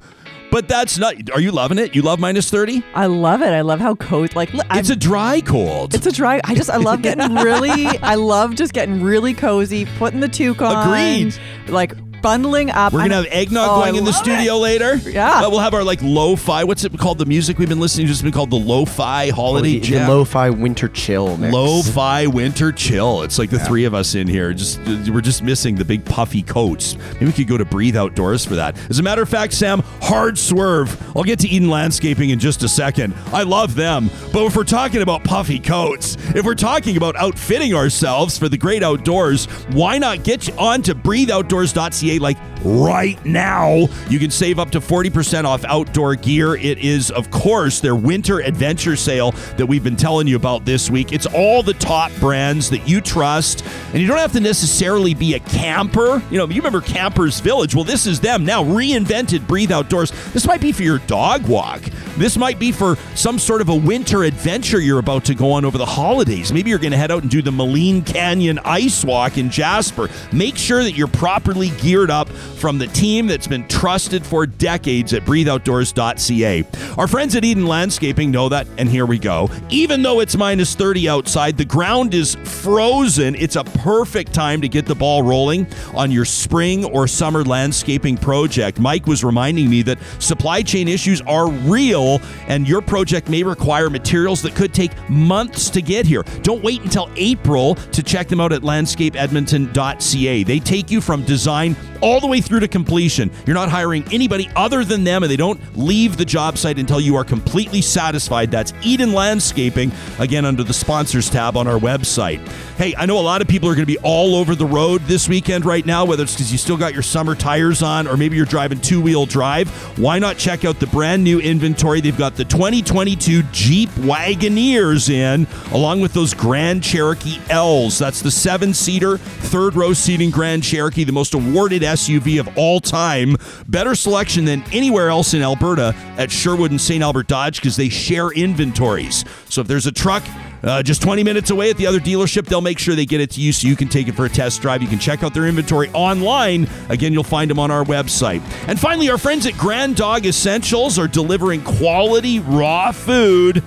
But that's not. Are you loving it? You love minus 30? I love it. I love how cold. Like It's I'm- a dry cold. It's a dry. I just I love getting really. I love just getting really cozy, putting the toque on. Agreed. Like bundling up. We're gonna I'm- have eggnog Oh, going I in the studio it. later. Yeah. Uh, we'll have our like lo-fi. What's it called? The music we've been listening to has been called the lo-fi holiday the, the jam. lo-fi winter chill mix. Lo-fi winter chill. It's like the three of us in here. Just we're just missing the big puffy coats. Maybe we could go to Breathe Outdoors for that. As a matter of fact, Sam, hard swerve. I'll get to Eden Landscaping in just a second. I love them, but if we're talking about puffy coats, if we're talking about outfitting ourselves for the great outdoors, why not get on to breatheoutdoors.ca like right now? You can save up to 40% off outdoor gear. It is, of course, their winter adventure sale that we've been telling you about this week. It's all the top brands that you trust, and you don't have to necessarily be a camper. You know, you remember Campers Village. Well, this is them now reinvented Breathe Outdoors. This might be for your dog walk. This might be for some sort of a winter adventure you're about to go on over the holidays. Maybe you're going to head out and do the Maligne Canyon Ice Walk in Jasper. Make sure that you're properly geared up from the team that's been trusted for decades at breatheoutdoors.ca. Our friends at Eden Landscaping know that, and here we go. Even though it's minus 30 outside, the ground is frozen. It's a perfect time to get the ball rolling on your spring or summer landscaping project. Mike was reminding me that supply chain issues are real, and your project may require materials that could take months to get here. Don't wait until April to check them out at landscapeedmonton.ca. They take you from design all the way through to completion. You're not hiring anybody other than them, and they don't leave the job site until you are completely satisfied. That's Eden Landscaping, again, under the sponsors tab on our website. Hey, I know a lot of people are going to be all over the road this weekend right now, whether it's because you still got your summer tires on or maybe you're driving two wheel drive. Why not check out the brand new inventory? They've got the 2022 Jeep Wagoneers in, along with those Grand Cherokee L's. That's the seven seater, third row seating Grand Cherokee, the most awarded SUV of all time. Better selection than anywhere else in Alberta at Sherwood and St. Albert Dodge because they share inventories. So if there's a truck, uh, just 20 minutes away at the other dealership, they'll make sure they get it to you so you can take it for a test drive. You can check out their inventory online. Again, you'll find them on our website. And finally, our friends at Grand Dog Essentials are delivering quality raw food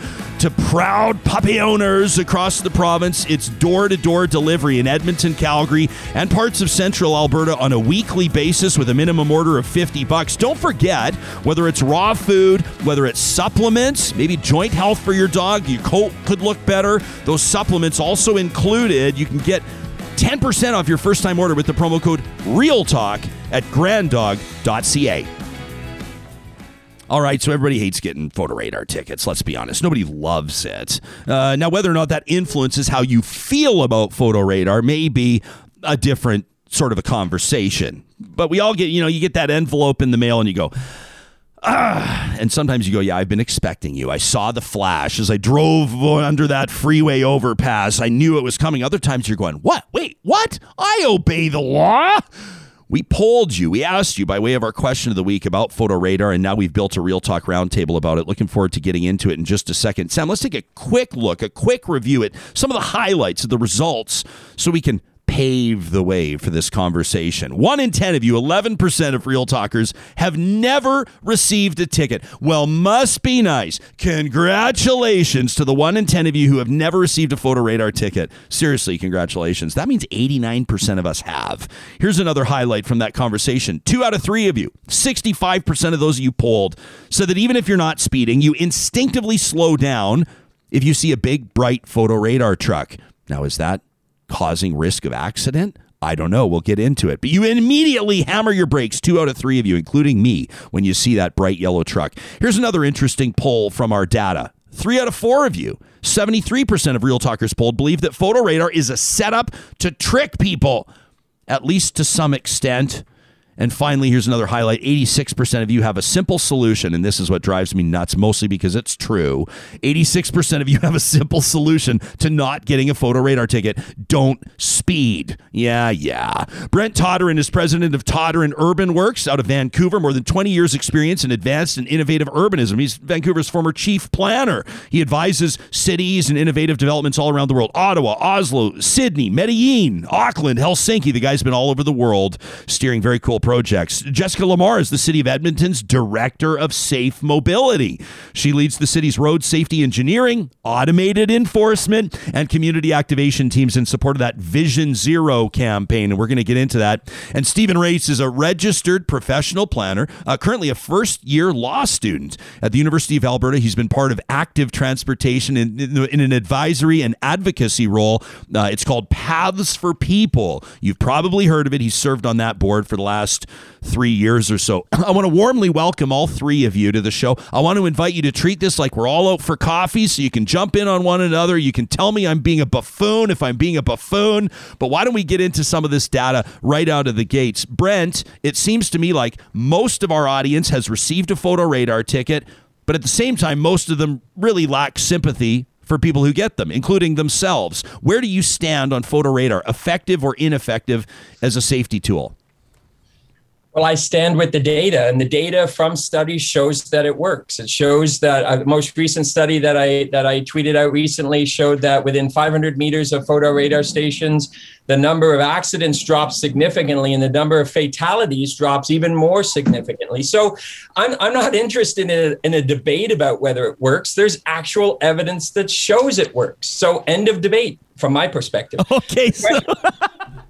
to proud puppy owners across the province. It's door to door delivery in Edmonton, Calgary, and parts of central Alberta on a weekly basis with a minimum order of 50 bucks. Don't forget, whether it's raw food, whether it's supplements, maybe joint health for your dog, your coat could look better. Those supplements also included. You can get 10% off your first time order with the promo code REALTALK at granddog.ca. All right, so everybody hates getting photo radar tickets. Let's be honest. Nobody loves it. Uh, now, whether or not that influences how you feel about photo radar may be a different sort of a conversation. But we all get, you know, you get that envelope in the mail and you go, ah, and sometimes you go, yeah, I've been expecting you. I saw the flash as I drove under that freeway overpass. I knew it was coming. Other times you're going, what? Wait, what? I obey the law. We polled you. We asked you by way of our question of the week about photo radar, and now we've built a real talk roundtable about it. Looking forward to getting into it in just a second. Sam, let's take a quick look, a quick review at some of the highlights of the results so we can pave the way for this conversation. One in 10 of you, 11% of Real Talkers, have never received a ticket. Well, must be nice. Congratulations to the one in 10 of you who have never received a photo radar ticket. Seriously, congratulations. That means 89% of us have. Here's another highlight from that conversation. Two out of three of you, 65% of those you polled, said that even if you're not speeding, you instinctively slow down if you see a big, bright photo radar truck. Now, is that causing risk of accident? I don't know. We'll get into it. But you immediately hammer your brakes, two out of three of you, including me, when you see that bright yellow truck. Here's another interesting poll from our data. Three out of four of you, 73% of Real Talkers polled, believe that photo radar is a setup to trick people, at least to some extent. And finally, here's another highlight 86% of you have a simple solution. And this is what drives me nuts, mostly because it's true. 86% of you have a simple solution to not getting a photo radar ticket. Don't speed. Yeah, yeah. Brent Toderian is president of Toderian Urban Works out of Vancouver, more than 20 years' experience in advanced and innovative urbanism. He's Vancouver's former chief planner. He advises cities and innovative developments all around the world Ottawa, Oslo, Sydney, Medellin, Auckland, Helsinki. The guy's been all over the world steering very cool projects. Jessica Lamare is the City of Edmonton's Director of Safe Mobility. She leads the city's road safety engineering, automated enforcement, and community activation teams in support of that Vision Zero campaign. And we're going to get into that. And Stephen Raitz is a registered professional planner, uh, currently a first year law student at the University of Alberta. He's been part of active transportation in, in, in an advisory and advocacy role. Uh, it's called Paths for People. You've probably heard of it. He's served on that board for the last three years or so. I want to warmly welcome all three of you to the show. I want to invite you to treat this like we're all out for coffee so you can jump in on one another. You can tell me I'm being a buffoon if I'm being a buffoon. But why don't we get into some of this data right out of the gates? Brent, it seems to me like most of our audience has received a photo radar ticket, but at the same time, most of them really lack sympathy for people who get them, including themselves. Where do you stand on photo radar, effective or ineffective as a safety tool? Well, I stand with the data, and the data from studies shows that it works. It shows that uh, the most recent study that I that I tweeted out recently showed that within 500 meters of photo radar stations, the number of accidents drops significantly, and the number of fatalities drops even more significantly. So, I'm I'm not interested in a, in a debate about whether it works. There's actual evidence that shows it works. So, end of debate from my perspective. Okay. So-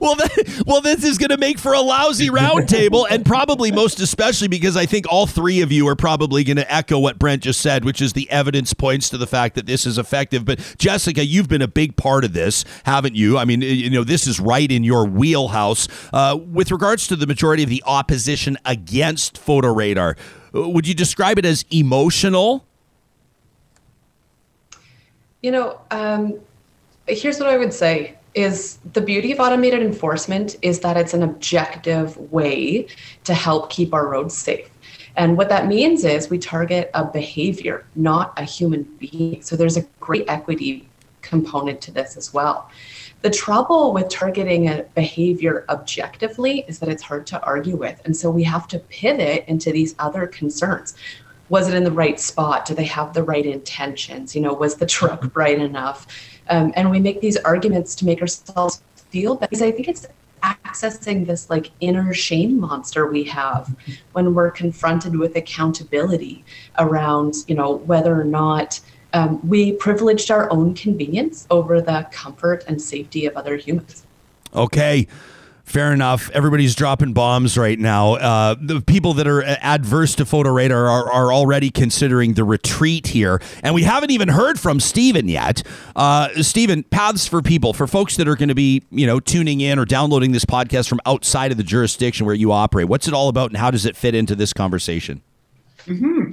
well, that, well, this is going to make for a lousy roundtable, and probably most especially because I think all three of you are probably going to echo what Brent just said, which is the evidence points to the fact that this is effective. But Jessica, you've been a big part of this, haven't you? I mean, you know, this is right in your wheelhouse. Uh, with regards to the majority of the opposition against photo radar, would you describe it as emotional? You know, um, here's what I would say is the beauty of automated enforcement is that it's an objective way to help keep our roads safe. And what that means is we target a behavior, not a human being. So there's a great equity component to this as well. The trouble with targeting a behavior objectively is that it's hard to argue with. And so we have to pivot into these other concerns. Was it in the right spot? Do they have the right intentions? You know, was the truck bright enough? Um, and we make these arguments to make ourselves feel better. Because I think it's accessing this like inner shame monster we have when we're confronted with accountability around, you know, whether or not um, we privileged our own convenience over the comfort and safety of other humans. Okay. Fair enough. Everybody's dropping bombs right now. Uh, the people that are adverse to photo radar are, are already considering the retreat here. And we haven't even heard from Stephen yet. Uh, Stephen, paths for people, for folks that are going to be, you know, tuning in or downloading this podcast from outside of the jurisdiction where you operate. What's it all about and how does it fit into this conversation? Mm-hmm.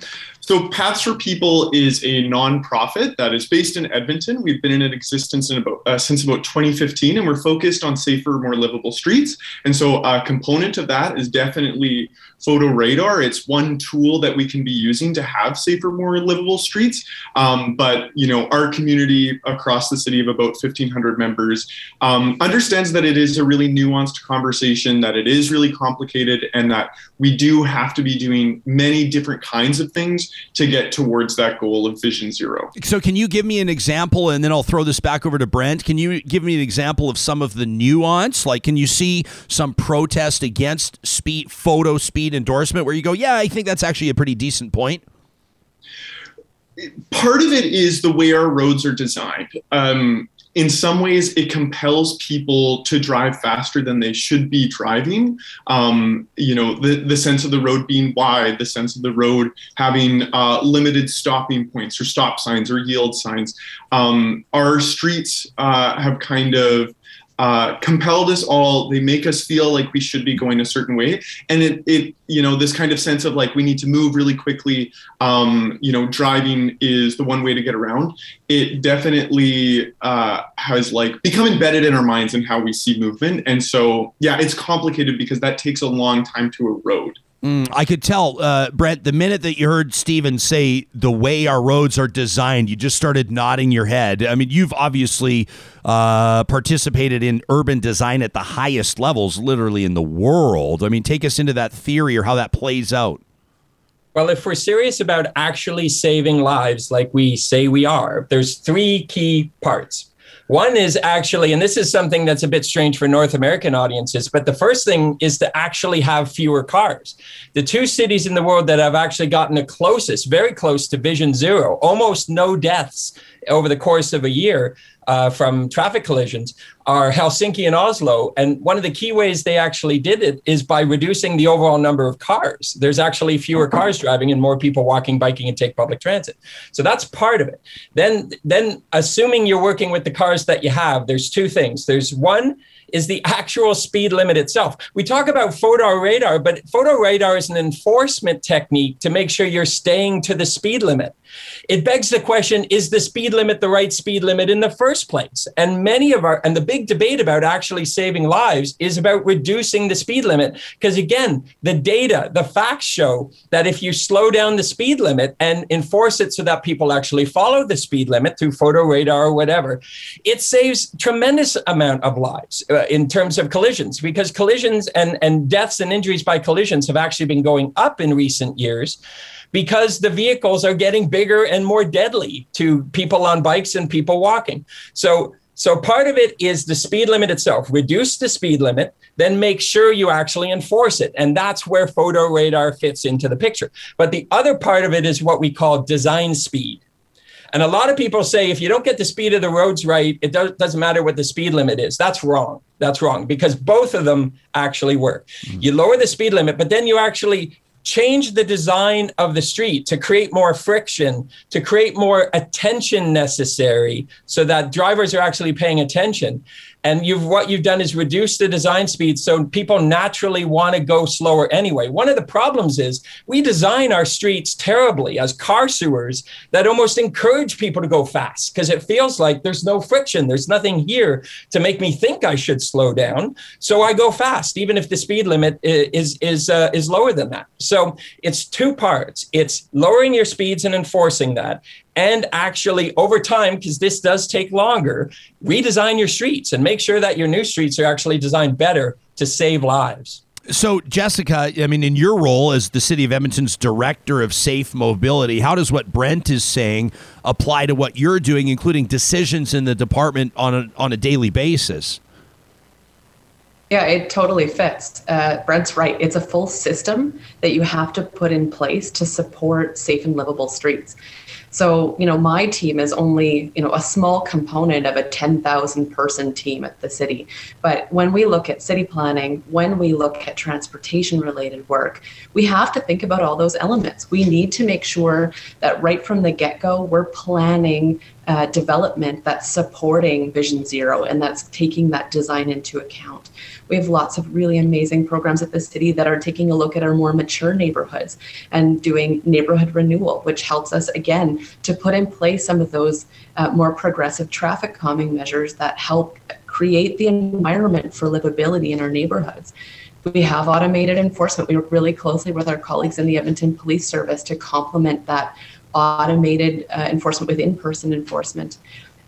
So, Paths for People is a nonprofit that is based in Edmonton. We've been in existence in about, uh, since about 2015, and we're focused on safer, more livable streets. And so, a component of that is definitely photo radar. It's one tool that we can be using to have safer, more livable streets. Um, but you know, our community across the city of about 1,500 members um, understands that it is a really nuanced conversation, that it is really complicated, and that we do have to be doing many different kinds of things to get towards that goal of Vision Zero. So, can you give me an example, and then I'll throw this back over to Brent? Can you give me an example of some of the nuance? Like, can you see some protest against speed, photo speed endorsement, where you go, "Yeah, I think that's actually a pretty decent point." Part of it is the way our roads are designed. Um, in some ways it compels people to drive faster than they should be driving. Um, you know the, the sense of the road being wide the sense of the road having uh, limited stopping points or stop signs or yield signs. Um, our streets uh, have kind of uh, compelled us all. They make us feel like we should be going a certain way, and it, it, you know, this kind of sense of like we need to move really quickly. Um, you know, driving is the one way to get around. It definitely uh, has like become embedded in our minds and how we see movement, and so yeah, it's complicated because that takes a long time to erode. Mm, I could tell, uh, Brent, the minute that you heard Stephen say the way our roads are designed, you just started nodding your head. I mean, you've obviously uh, participated in urban design at the highest levels, literally in the world. I mean, take us into that theory or how that plays out. Well, if we're serious about actually saving lives like we say we are, there's three key parts. One is actually, and this is something that's a bit strange for North American audiences, but the first thing is to actually have fewer cars. The two cities in the world that have actually gotten the closest, very close to vision zero, almost no deaths over the course of a year, uh, from traffic collisions are Helsinki and Oslo. And one of the key ways they actually did it is by reducing the overall number of cars. There's actually fewer cars driving and more people walking, biking, and take public transit. So that's part of it. Then, then assuming you're working with the cars that you have, there's two things. There's one is the actual speed limit itself. We talk about photo radar, but photo radar is an enforcement technique to make sure you're staying to the speed limit. It begs the question is the speed limit the right speed limit in the first place? And many of our, and the big debate about actually saving lives is about reducing the speed limit. Because again, the data, the facts show that if you slow down the speed limit and enforce it so that people actually follow the speed limit through photo radar or whatever, it saves tremendous amount of lives uh, in terms of collisions because collisions and, and deaths and injuries by collisions have actually been going up in recent years because the vehicles are getting bigger and more deadly to people on bikes and people walking. So so part of it is the speed limit itself. Reduce the speed limit, then make sure you actually enforce it. And that's where photo radar fits into the picture. But the other part of it is what we call design speed. And a lot of people say if you don't get the speed of the roads right, it does, doesn't matter what the speed limit is. That's wrong. That's wrong because both of them actually work. Mm-hmm. You lower the speed limit, but then you actually change the design of the street to create more friction, to create more attention necessary so that drivers are actually paying attention and you've what you've done is reduce the design speed so people naturally want to go slower anyway. One of the problems is we design our streets terribly as car sewers that almost encourage people to go fast because it feels like there's no friction there's nothing here to make me think i should slow down. So i go fast even if the speed limit is is uh, is lower than that. So it's two parts. It's lowering your speeds and enforcing that and actually over time because this does take longer redesign your streets and make sure that your new streets are actually designed better to save lives so, Jessica, I mean, in your role as the City of Edmonton's Director of Safe Mobility, how does what Brent is saying apply to what you're doing, including decisions in the department on a, on a daily basis? Yeah, it totally fits. Uh, Brent's right. It's a full system that you have to put in place to support safe and livable streets. So, you know, my team is only, you know, a small component of a 10,000 person team at the city. But when we look at city planning, when we look at transportation related work, we have to think about all those elements. We need to make sure that right from the get go, we're planning uh, development that's supporting Vision Zero and that's taking that design into account. We have lots of really amazing programs at the city that are taking a look at our more mature neighborhoods and doing neighborhood renewal, which helps us again to put in place some of those uh, more progressive traffic calming measures that help create the environment for livability in our neighborhoods. We have automated enforcement. We work really closely with our colleagues in the Edmonton Police Service to complement that automated uh, enforcement with in person enforcement.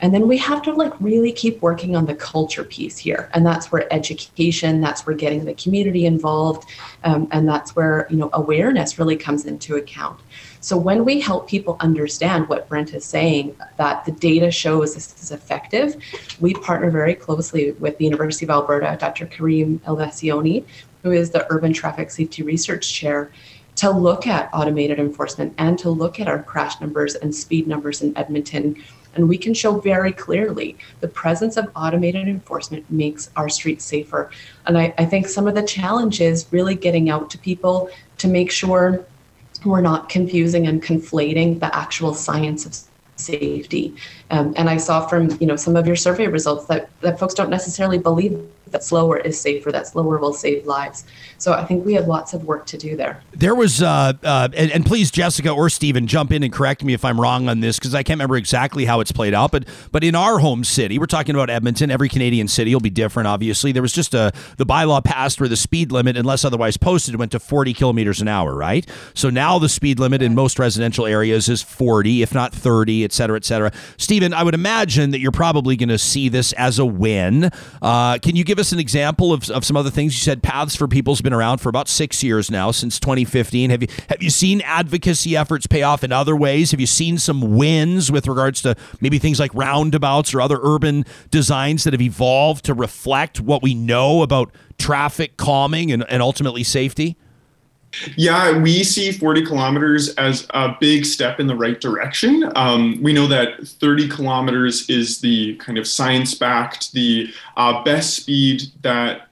And then we have to like really keep working on the culture piece here. And that's where education, that's where getting the community involved, um, and that's where, you know, awareness really comes into account. So when we help people understand what Brent is saying, that the data shows this is effective, we partner very closely with the University of Alberta, Dr. Karim El-Basyouny, who is the Urban Traffic Safety Research Chair, to look at automated enforcement and to look at our crash numbers and speed numbers in Edmonton and we can show very clearly the presence of automated enforcement makes our streets safer. And I, I think some of the challenge is really getting out to people to make sure we're not confusing and conflating the actual science of safety. Um, and I saw from you know some of your survey results that that folks don't necessarily believe that slower is safer, that slower will save lives. So I think we have lots of work to do there. There was, uh, uh, and, and, please, Jessica or Stephen, jump in and correct me if I'm wrong on this because I can't remember exactly how it's played out. But but in our home city, we're talking about Edmonton. Every Canadian city will be different. Obviously, there was just a the bylaw passed where the speed limit, unless otherwise posted, went to 40 kilometers an hour. Right. So now the speed limit in most residential areas is 40, if not 30, et cetera, et cetera. Stephen, I would imagine that you're probably going to see this as a win. Uh, can you give us an example of, of some other things? You said Paths for People's been around for about six years now, since 2015. Have you have you seen advocacy efforts pay off in other ways? Have you seen some wins with regards to maybe things like roundabouts or other urban designs that have evolved to reflect what we know about traffic calming and, and ultimately safety? Yeah, we see 40 kilometers as a big step in the right direction. Um, we know that 30 kilometers is the kind of science backed, the uh, best speed that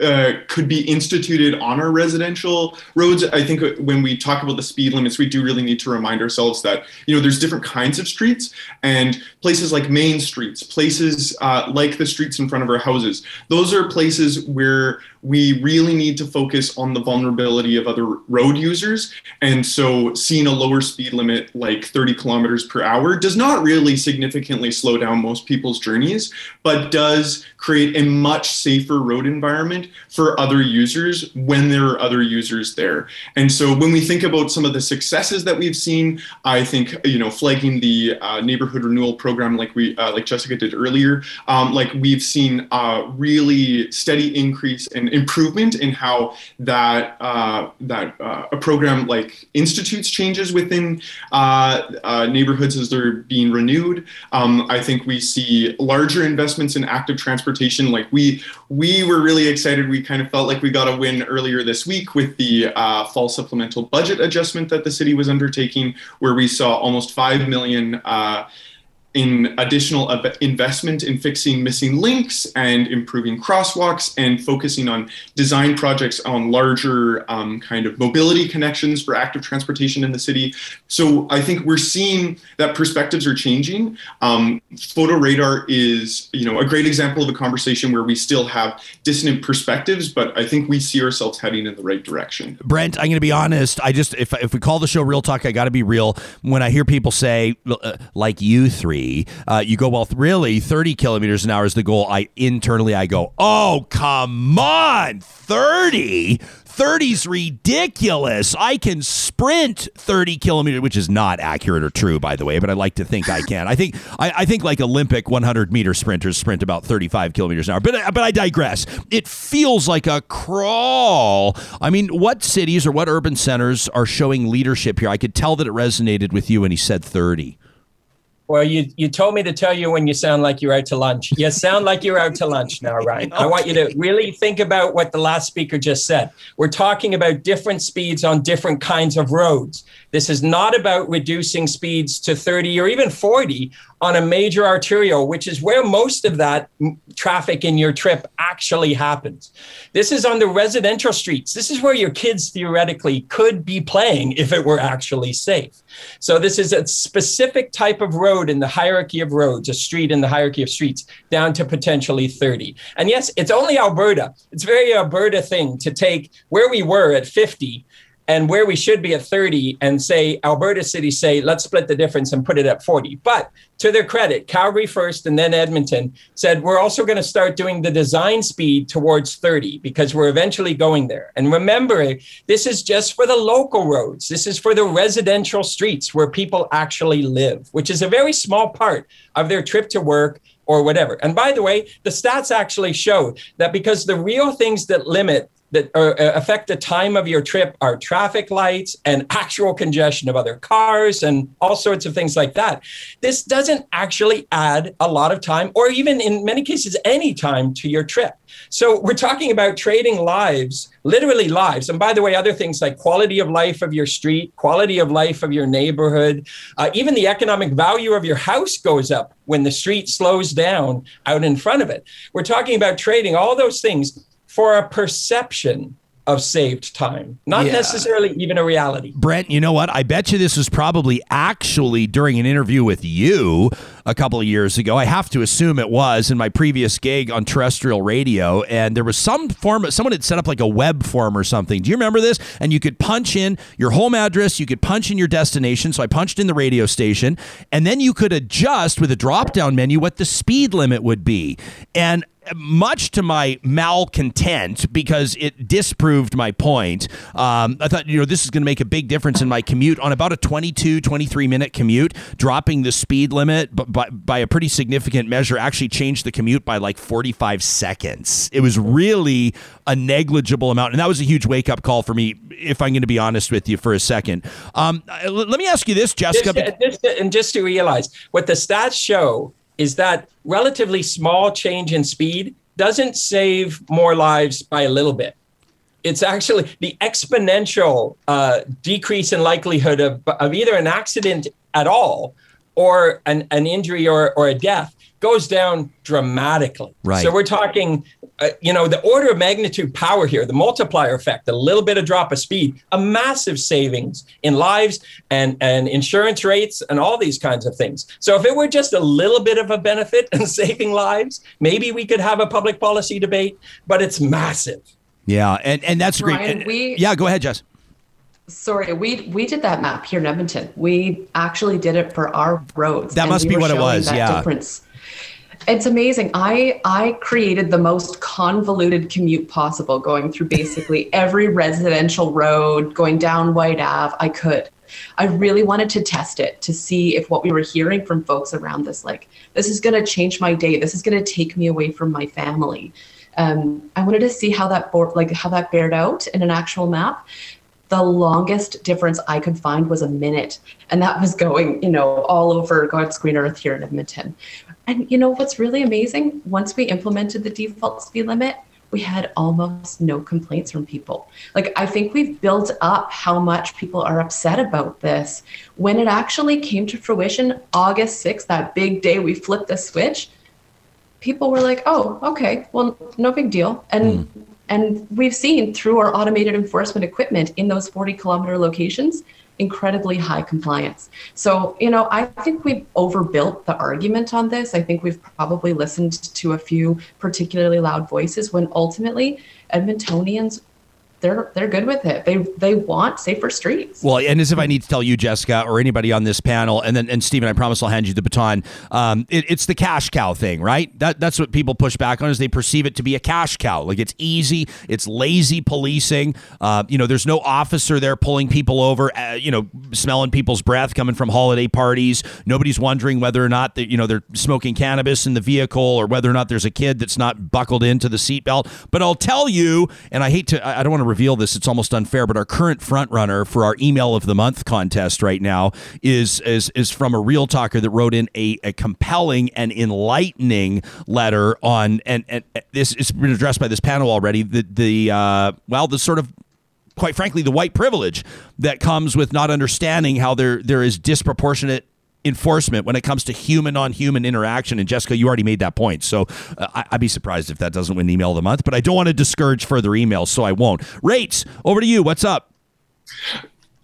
uh, could be instituted on our residential roads. I think when we talk about the speed limits, we do really need to remind ourselves that you know there's different kinds of streets and places like main streets, places uh, like the streets in front of our houses. Those are places where we really need to focus on the vulnerability of other road users. And so seeing a lower speed limit like 30 kilometers per hour does not really significantly slow down most people's journeys, but does create a much safer road environment for other users when there are other users there. And so when we think about some of the successes that we've seen, I think, you know, flagging the uh, neighborhood renewal program like we, uh, like Jessica did earlier, um, like we've seen a really steady increase in improvement in how that uh, that uh, a program like institutes changes within uh, uh, neighborhoods as they're being renewed. Um, I think we see larger investments in active transportation. Like we we were really excited. We kind of felt like we got a win earlier this week with the uh, fall supplemental budget adjustment that the city was undertaking, where we saw almost five million in additional investment in fixing missing links and improving crosswalks and focusing on design projects on larger um, kind of mobility connections for active transportation in the city. So I think we're seeing that perspectives are changing. Um, photo radar is, you know, a great example of a conversation where we still have dissonant perspectives, but I think we see ourselves heading in the right direction. Brent, I'm going to be honest. I just if if we call the show Real Talk, I got to be real. When I hear people say uh, like you three uh, you go, well, really, 30 kilometers an hour is the goal. I internally, I go, oh, come on, 30? 30's ridiculous. I can sprint 30 kilometers, which is not accurate or true, by the way, but I like to think I can. I think I, I think like Olympic 100 meter sprinters sprint about 35 kilometers an hour. But but I digress. It feels like a crawl. I mean, what cities or what urban centers are showing leadership here? I could tell that it resonated with you when he said 30. Well, you you told me to tell you when you sound like you're out to lunch. You sound like you're out to lunch now, Ryan. I want you to really think about what the last speaker just said. We're talking about different speeds on different kinds of roads. This is not about reducing speeds to 30 or even 40 on a major arterial, which is where most of that traffic in your trip actually happens. This is on the residential streets. This is where your kids theoretically could be playing if it were actually safe. So, this is a specific type of road in the hierarchy of roads, a street in the hierarchy of streets, down to potentially 30. And yes, it's only Alberta. It's very Alberta thing to take where we were at 50 and where we should be at 30 and say Alberta City say let's split the difference and put it at 40. But to their credit, Calgary first and then Edmonton said we're also going to start doing the design speed towards 30 because we're eventually going there. And remember, this is just for the local roads. This is for the residential streets where people actually live, which is a very small part of their trip to work or whatever. And by the way, the stats actually show that because the real things that limit that uh, affect the time of your trip are traffic lights and actual congestion of other cars and all sorts of things like that. This doesn't actually add a lot of time, or even in many cases, any time to your trip. So we're talking about trading lives, literally lives. And by the way, other things like quality of life of your street, quality of life of your neighborhood, uh, even the economic value of your house goes up when the street slows down out in front of it. We're talking about trading all those things for a perception of saved time, not Yeah. necessarily even a reality. Brent, you know what? I bet you this was probably actually during an interview with you a couple of years ago. I have to assume it was in my previous gig on terrestrial radio. And there was some form, someone had set up like a web form or something. Do you remember this? And you could punch in your home address, you could punch in your destination. So I punched in the radio station, and then you could adjust with a drop down menu what the speed limit would be. And much to my malcontent because it disproved my point um, i thought you know this is going to make a big difference in my commute. On about a 22 23 minute commute dropping the speed limit b- by, by a pretty significant measure actually changed the commute by like 45 seconds. It was really a negligible amount and that was a huge wake-up call for me if i'm going to be honest with you for a second. Um, let me ask you this jessica Just, just, and just to realize what the stats show is that relatively small change in speed doesn't save more lives by a little bit. It's actually the exponential uh, decrease in likelihood of, of either an accident at all or an, an injury or, or a death goes down dramatically. Right. So we're talking, uh, you know, the order of magnitude power here, the multiplier effect, a little bit of drop of speed, a massive savings in lives and, and insurance rates and all these kinds of things. So if it were just a little bit of a benefit in saving lives, maybe we could have a public policy debate, but it's massive. yeah and, and that's great Ryan, And- we- yeah go ahead jess Sorry, we we did that map here in Edmonton. We actually did it for our roads. That must we be what it was, yeah. Difference. It's amazing. I I created the most convoluted commute possible, going through basically every residential road, going down Whyte Ave. I could. I really wanted to test it to see if what we were hearing from folks around this, like, this is going to change my day. This is going to take me away from my family. Um, I wanted to see how that board, like, how that bared out in an actual map the longest difference I could find was a minute. And that was going, you know, all over God's green earth here in Edmonton. And you know what's really amazing? Once we implemented the default speed limit, we had almost no complaints from people. Like, I think we've built up how much people are upset about this. When it actually came to fruition, August 6th, that big day we flipped the switch, people were like, "Oh, okay, well, no big deal." And hmm. and we've seen through our automated enforcement equipment in those 40 kilometer locations incredibly high compliance. So, you know, I think we've overbuilt the argument on this. I think we've probably listened to a few particularly loud voices when ultimately Edmontonians they're they're good with it. They they want safer streets. Well, and as if I need to tell you, Jessica, or anybody on this panel, and then and Stephen, I promise I'll hand you the baton. Um, it, it's the cash cow thing, right? That that's what people push back on is they perceive it to be a cash cow. Like it's easy, it's lazy policing. Uh, you know, there's no officer there pulling people over. Uh, you know, smelling people's breath coming from holiday parties. Nobody's wondering whether or not that you know they're smoking cannabis in the vehicle or whether or not there's a kid that's not buckled into the seatbelt. But I'll tell you, and I hate to, I I don't want to reveal this; it's almost unfair. But our current front runner for our email of the month contest right now is is is from a real talker that wrote in a, a compelling and enlightening letter on, and and this has been addressed by this panel already. The the uh, well, the sort of quite frankly, the white privilege that comes with not understanding how there there is disproportionate enforcement when it comes to human on human interaction. And Jessica, you already made that point. So uh, I, I'd be surprised if that doesn't win email of the month, but I don't want to discourage further emails, so I won't. Raitz, over to you. What's up?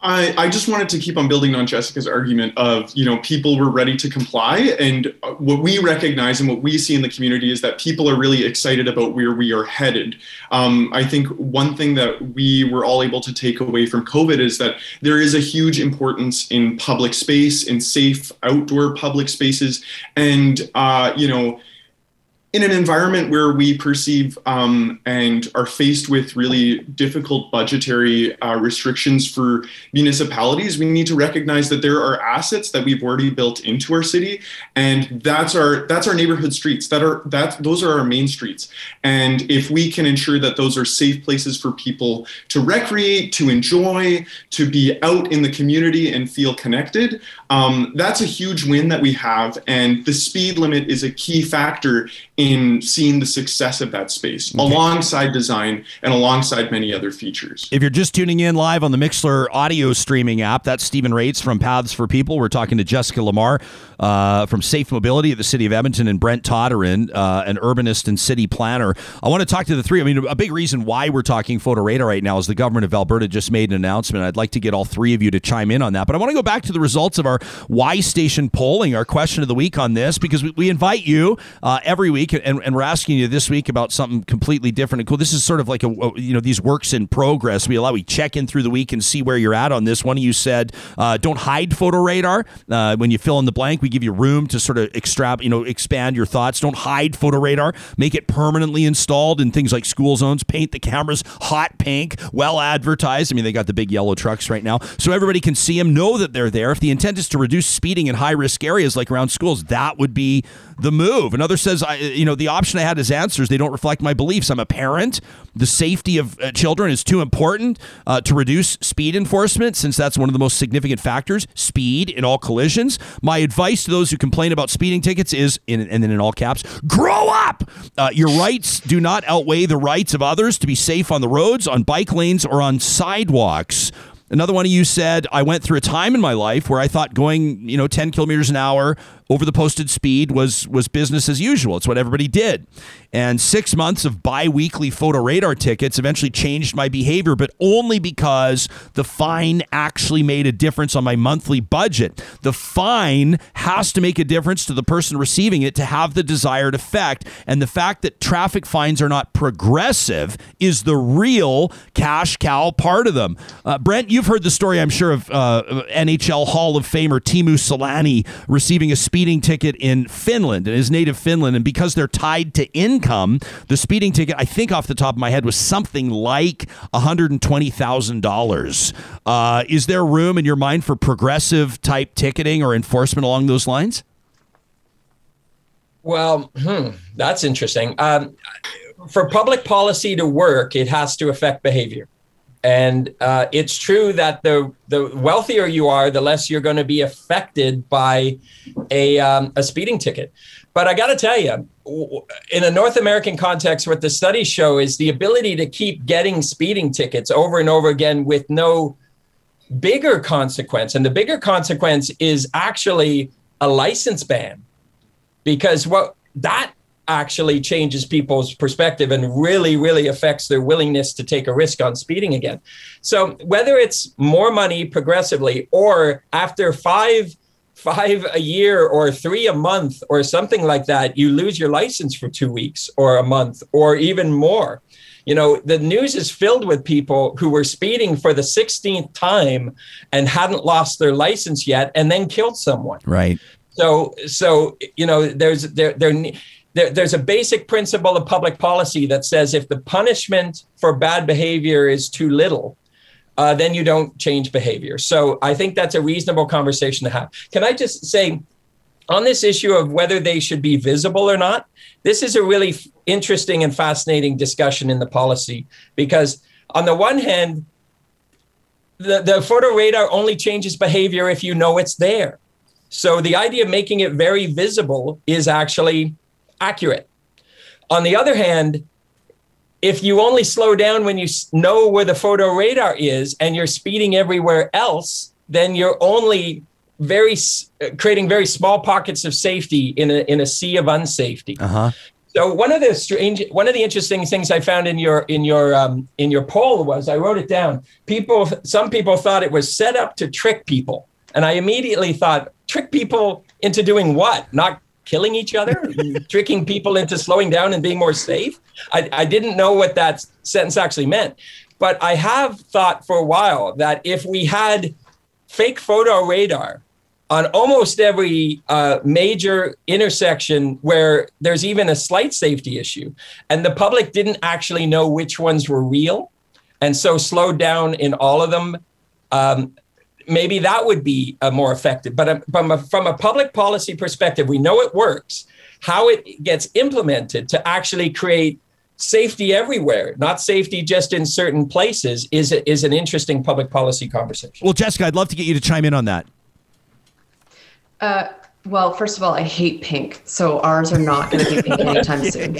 I, I just wanted to keep on building on Jessica's argument of, you know, people were ready to comply. And uh, what we recognize and what we see in the community is that people are really excited about where we are headed. Um, I think one thing that we were all able to take away from COVID is that there is a huge importance in public space, in safe outdoor public spaces. And, uh, you know, in an environment where we perceive um, and are faced with really difficult budgetary uh, restrictions for municipalities, we need to recognize that there are assets that we've already built into our city, and that's our that's our neighborhood streets. That are that those are our main streets, and if we can ensure that those are safe places for people to recreate, to enjoy, to be out in the community and feel connected, um, that's a huge win that we have. And the speed limit is a key factor in seeing the success of that space alongside design and alongside many other features. If you're just tuning in live on the Mixlr audio streaming app, that's Stephen Raitz from Paths for People. We're talking to Jessica Lamare uh, from Safe Mobility at the City of Edmonton and Brent Toderian, uh, an urbanist and city planner. I want to talk to the three. I mean, a big reason why we're talking photo radar right now is the government of Alberta just made an announcement. I'd like to get all three of you to chime in on that. But I want to go back to the results of our Y Station polling, our question of the week on this, because we, we invite you uh, every week, and, and, we're asking you this week about something completely different and cool. This is sort of like a, a you know these works in progress. We allow we check in through the week and see where you're at on this. One of you said, uh, "Don't hide photo radar." Uh, when you fill in the blank, we give you room to sort of extra, you know, expand your thoughts. Don't hide photo radar. Make it permanently installed in things like school zones. Paint the cameras hot pink, well advertised. I mean, they got the big yellow trucks right now, so everybody can see them, know that they're there. If the intent is to reduce speeding in high risk areas like around schools, that would be the move. Another says, I, you know, the option I had as answers, they don't reflect my beliefs. I'm a parent. The safety of uh, children is too important uh, to reduce speed enforcement, since that's one of the most significant factors speed in all collisions. My advice to those who complain about speeding tickets is, in, and then in all caps, grow up. Uh, your rights do not outweigh the rights of others to be safe on the roads, on bike lanes, or on sidewalks. Another one of you said, I went through a time in my life where I thought going, you know, 10 kilometers an hour over the posted speed was was business as usual. It's what everybody did. And six months of biweekly photo radar tickets eventually changed my behavior, but only because the fine actually made a difference on my monthly budget. The fine has to make a difference to the person receiving it to have the desired effect. And the fact that traffic fines are not progressive is the real cash cow part of them. Uh, Brent, you've heard the story, I'm sure, of uh, NHL Hall of Famer Teemu Selanne receiving a speeding ticket in Finland, in his native Finland. And because they're tied to income. The speeding ticket, I think off the top of my head, was something like $120,000. Uh, is there room in your mind for progressive type ticketing or enforcement along those lines? Well, hmm, that's interesting. Um, for public policy to work, it has to affect behavior. And uh, it's true that the the wealthier you are, the less you're going to be affected by a um, a speeding ticket. But I got to tell you, in a North American context, what the studies show is the ability to keep getting speeding tickets over and over again with no bigger consequence. And the bigger consequence is actually a license ban, because what that actually changes people's perspective and really, really affects their willingness to take a risk on speeding again. So whether it's more money progressively or after five five a year or three a month or something like that, you lose your license for two weeks or a month or even more. You know, the news is filled with people who were speeding for the 16th time and hadn't lost their license yet and then killed someone. Right. So, so you know, there's there there. There, there's a basic principle of public policy that says if the punishment for bad behavior is too little, uh, then you don't change behavior. So I think that's a reasonable conversation to have. Can I just say, on this issue of whether they should be visible or not, this is a really f- interesting and fascinating discussion in the policy because, on the one hand, the, the photo radar only changes behavior if you know it's there. So the idea of making it very visible is actually accurate. On the other hand, if you only slow down when you know where the photo radar is and you're speeding everywhere else, then you're only very uh, creating very small pockets of safety in a in a sea of unsafety. Uh-huh. So one of the strange, one of the interesting things I found in your in your um, in your poll was I wrote it down. People, some people thought it was set up to trick people, and I immediately thought trick people into doing what? Not killing each other, tricking people into slowing down and being more safe. I, I didn't know what that sentence actually meant. But I have thought for a while that if we had fake photo radar on almost every uh, major intersection where there's even a slight safety issue, and the public didn't actually know which ones were real, and so slowed down in all of them, um, maybe that would be uh, more effective. But uh, from a, from a public policy perspective, we know it works. How it gets implemented to actually create safety everywhere, not safety just in certain places, is is an interesting public policy conversation. Well, Jessica, I'd love to get you to chime in on that. Uh, Well, first of all, I hate pink, so ours are not going to be pink anytime soon.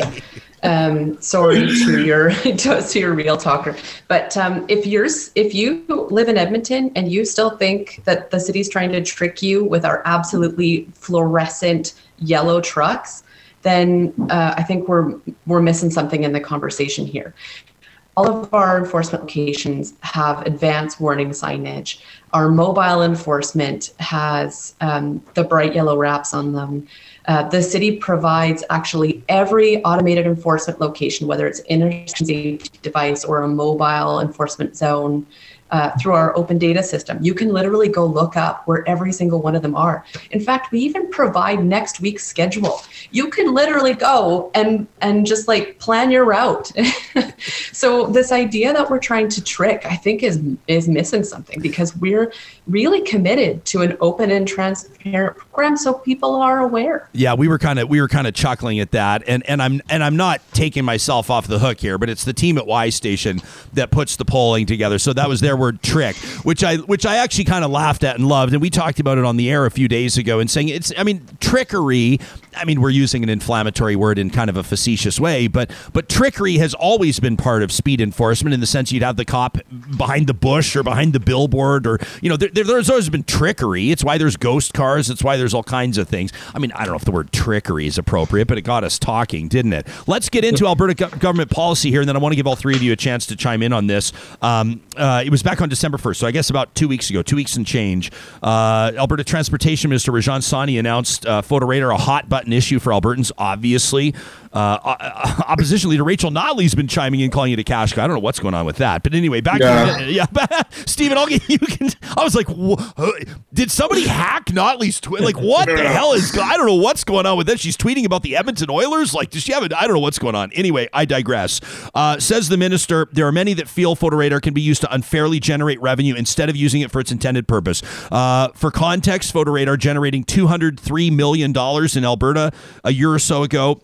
Um, sorry to your to your real talker, but um, if you're if you live in Edmonton and you still think that the city's trying to trick you with our absolutely fluorescent yellow trucks, then uh, I think we're we're missing something in the conversation here. All of our enforcement locations have advanced warning signage. Our mobile enforcement has um, the bright yellow wraps on them. Uh, the city provides actually every automated enforcement location, whether it's an safety device or a mobile enforcement zone, uh, through our open data system. You can literally go look up where every single one of them are. In fact, we even provide next week's schedule. You can literally go and and just like plan your route. so this idea that we're trying to trick, I think, is is missing something because we're really committed to an open and transparent program so people are aware. Yeah, we were kind of we were kind of chuckling at that, and and I'm and I'm not taking myself off the hook here, but it's the team at Y Station that puts the polling together. So that was their word trick, which I which I actually kind of laughed at and loved, and we talked about it on the air a few days ago, and saying it's I mean trickery. I mean we're using an inflammatory word in kind of a facetious way, but but trickery has always been part of speed enforcement in the sense you'd have the cop behind the bush or behind the billboard, or you know there, there's always been trickery. It's why there's ghost cars. It's why there's all kinds of things. I mean, I don't know if the word trickery is appropriate, but it got us talking, didn't it? Let's get into Alberta go- government policy here, and then I want to give all three of you a chance to chime in on this. Um, uh, it was back on December 1st, so I guess about two weeks ago, two weeks and change. Uh, Alberta Transportation Minister Rajan Sawhney announced uh, photo radar a hot button issue for Albertans, obviously. Uh, opposition leader Rachel Notley's been chiming in, calling it a cash cow. I don't know what's going on with that, but anyway, back Yeah. to yeah, Stephen. I'll get you. Can, I was like, uh, did somebody hack Notley's tweet? Like, what the hell is? I don't know what's going on with this. She's tweeting about the Edmonton Oilers. Like, does she have? A, I don't know what's going on. Anyway, I digress. Uh, says the minister, there are many that feel photo radar can be used to unfairly generate revenue instead of using it for its intended purpose. Uh, for context, photo radar generating two hundred three million dollars in Alberta a year or so ago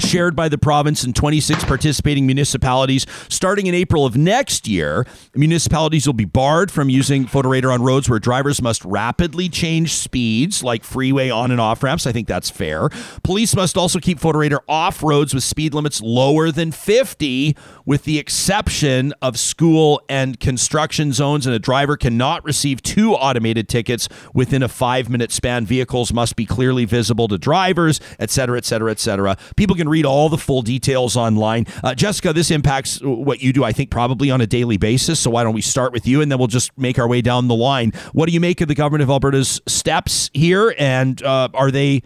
shared by the province and 26 participating municipalities. Starting in April of next year, municipalities will be barred from using photoradar on roads where drivers must rapidly change speeds, like freeway on and off ramps. I think that's fair. Police must also keep photoradar off roads with speed limits lower than 50, with the exception of school and construction zones. And a driver cannot receive two automated tickets within a five minute span. Vehicles must be clearly visible to drivers, et cetera, et cetera, et cetera. People can read all the full details online. Uh, Jessica, this impacts what you do, I think, probably on a daily basis. So why don't we start with you and then we'll just make our way down the line. What do you make of the government of Alberta's steps here? And uh, are they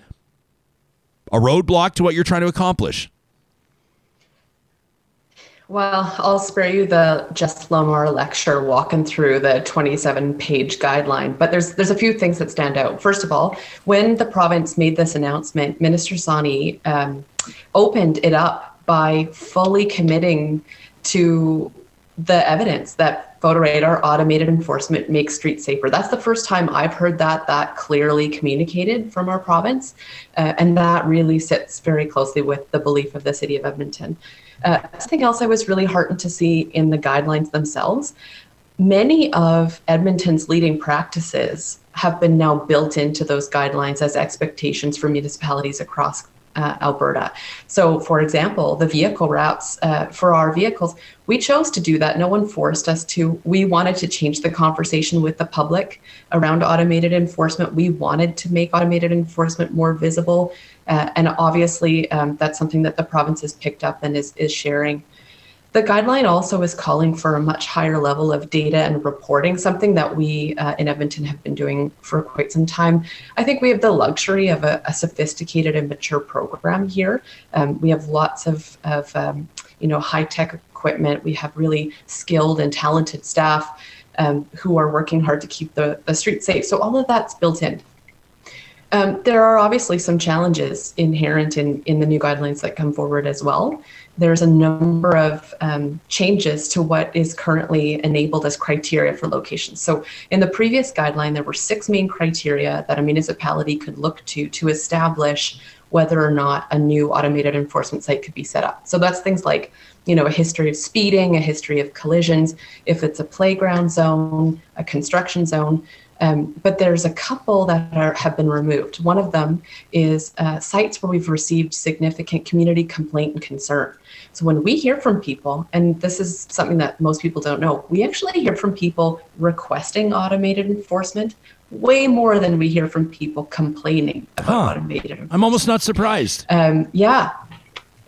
a roadblock to what you're trying to accomplish? Well, I'll spare you the Jess Lamare lecture walking through the 27 page guideline, but there's there's a few things that stand out. First of all, when the province made this announcement, Minister Sawhney um, opened it up by fully committing to the evidence that photo radar automated enforcement makes streets safer. That's the first time I've heard that that clearly communicated from our province, uh, and that really sits very closely with the belief of the city of Edmonton. Uh, something else I was really heartened to see in the guidelines themselves. Many of Edmonton's leading practices have been now built into those guidelines as expectations for municipalities across uh, Alberta. So, for example, the vehicle routes uh, for our vehicles, we chose to do that. No one forced us to. We wanted to change the conversation with the public around automated enforcement. We wanted to make automated enforcement more visible. Uh, and obviously, um, that's something that the province has picked up and is, is sharing. The guideline also is calling for a much higher level of data and reporting, something that we uh, in Edmonton have been doing for quite some time. I think we have the luxury of a, a sophisticated and mature program here. Um, we have lots of, of um, you know, high tech equipment. We have really skilled and talented staff um, who are working hard to keep the, the streets safe. So all of that's built in. Um, there are obviously some challenges inherent in, in the new guidelines that come forward as well. There's a number of um, changes to what is currently enabled as criteria for locations. So, in the previous guideline, there were six main criteria that a municipality could look to to establish whether or not a new automated enforcement site could be set up. So that's things like, you know, a history of speeding, a history of collisions, if it's a playground zone, a construction zone. Um, but there's a couple that are, have been removed. One of them is uh, sites where we've received significant community complaint and concern. So when we hear from people, and this is something that most people don't know, we actually hear from people requesting automated enforcement way more than we hear from people complaining about Huh. automated. I'm almost not surprised. Um, yeah.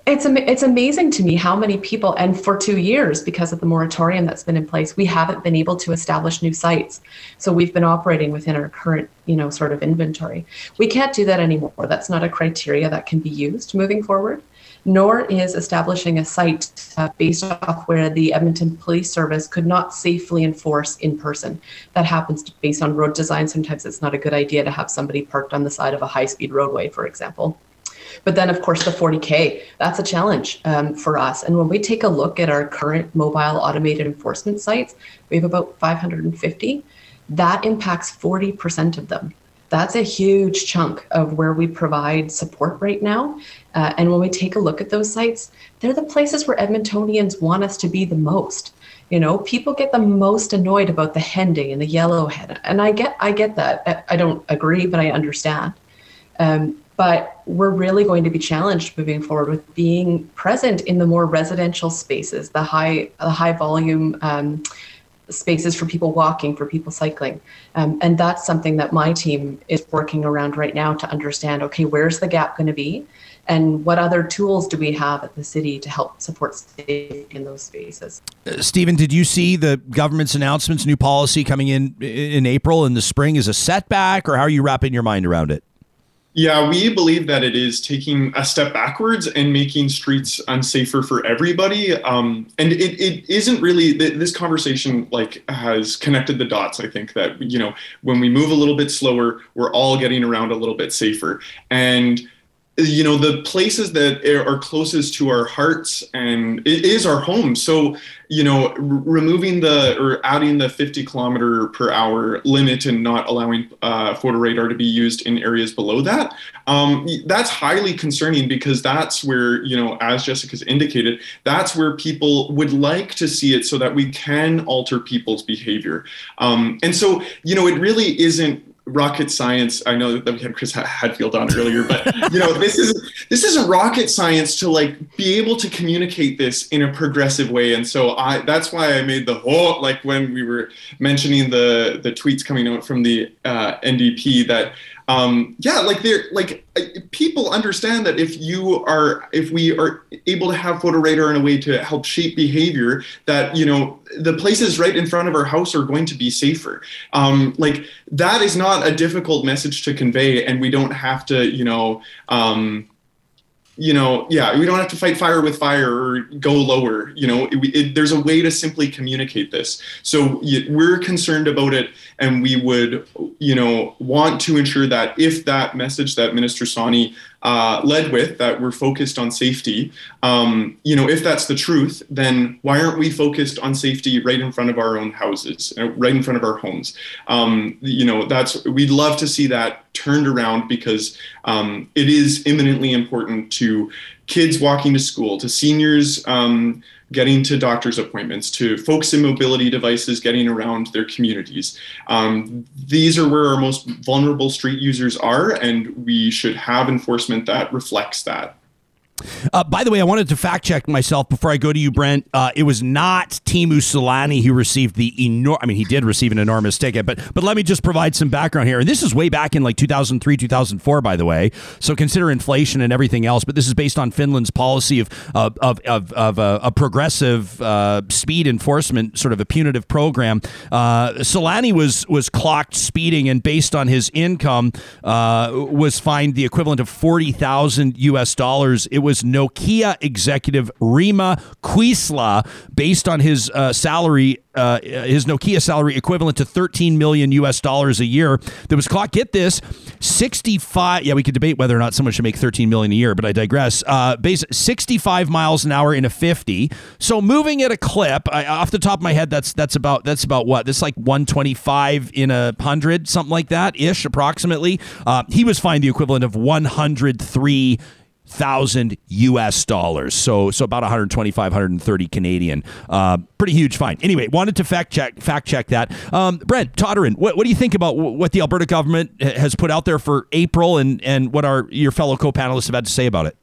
It's, am- it's amazing to me how many people, and for two years, because of the moratorium that's been in place, we haven't been able to establish new sites. So we've been operating within our current, you know, sort of inventory. We can't do that anymore. That's not a criteria that can be used moving forward. Nor is establishing a site uh, based off where the Edmonton Police Service could not safely enforce in person. That happens based on road design. Sometimes it's not a good idea to have somebody parked on the side of a high speed roadway, for example. But then, of course, the 40K, that's a challenge um, for us. And when we take a look at our current mobile automated enforcement sites, we have about 550. That impacts 40% of them. That's a huge chunk of where we provide support right now. Uh, and when we take a look at those sites, they're the places where Edmontonians want us to be the most. You know, people get the most annoyed about the Henday and the yellowhead, and I get, I get that. I- don't agree, but I understand. Um, but we're really going to be challenged moving forward with being present in the more residential spaces, the high, the high volume um, spaces for people walking, for people cycling, um, and that's something that my team is working around right now to understand. Okay, where's the gap going to be, and what other tools do we have at the city to help support safety in those spaces? Uh, Stephen, did you see the government's announcements, new policy coming in in April in the spring as a setback, or how are you wrapping your mind around it? Yeah, we believe that it is taking a step backwards and making streets unsafer for everybody. Um, and it, it isn't really this conversation like has connected the dots. I think that you know when we move a little bit slower, we're all getting around a little bit safer. And you know the places that are closest to our hearts and it is our home. So you know removing the or adding the 50 kilometer per hour limit and not allowing uh, photo radar to be used in areas below that um, that's highly concerning because that's where you know as jessica's indicated that's where people would like to see it so that we can alter people's behavior. Um, and so you know it really isn't rocket science. I know that we had Chris Hadfield on earlier, but you know, this is this is a rocket science to like be able to communicate this in a progressive way. And so I that's why I made the whole like when we were mentioning the the tweets coming out from the uh, NDP that um, yeah, like they're like people understand that if you are if we are able to have photo radar in a way to help shape behavior, that you know the places right in front of our house are going to be safer. Um, like that is not a difficult message to convey, and we don't have to you know. Um, you know, yeah, we don't have to fight fire with fire or go lower. You know, it, it, there's a way to simply communicate this. So we're concerned about it, and we would, you know, want to ensure that if that message that Minister Sawhney uh, led with, that we're focused on safety, um, you know, if that's the truth, then why aren't we focused on safety right in front of our own houses, uh, right in front of our homes? Um, you know, that's we'd love to see that turned around because um, it is imminently important to kids walking to school, to seniors um, getting to doctor's appointments, to folks in mobility devices getting around their communities. Um, these are where our most vulnerable street users are, and we should have enforcement that reflects that. Uh, by the way, I wanted to fact check myself before I go to you, Brent. Uh, it was not Timu Solani who received the enormous. I mean, he did receive an enormous ticket, but but let me just provide some background here. And this is way back in like 2003, 2004, by the way. So consider inflation and everything else. But this is based on Finland's policy of of of of, uh, a progressive uh, speed enforcement, sort of a punitive program. Uh, Solani was was clocked speeding, and based on his income, was fined the equivalent of forty thousand U.S. dollars. It was Nokia executive Reima Kuisla, based on his uh, salary, uh, his Nokia salary equivalent to 13 million US dollars a year. That was caught. Get this, 65. Yeah, we could debate whether or not someone should make 13 million a year, but I digress. Uh, base 65 miles an hour in a 50. So moving at a clip. I, off the top of my head, that's that's about that's about what? That's like 125 in a hundred, something like that ish, approximately. Uh, he was fined the equivalent of 103 thousand US dollars. So so about 125, 130 Canadian. Uh, pretty huge fine. Anyway, wanted to fact check fact check that. Um, Brent Toderian, what, what do you think about what the Alberta government has put out there for April, and and what our your fellow co-panelists had to say about it?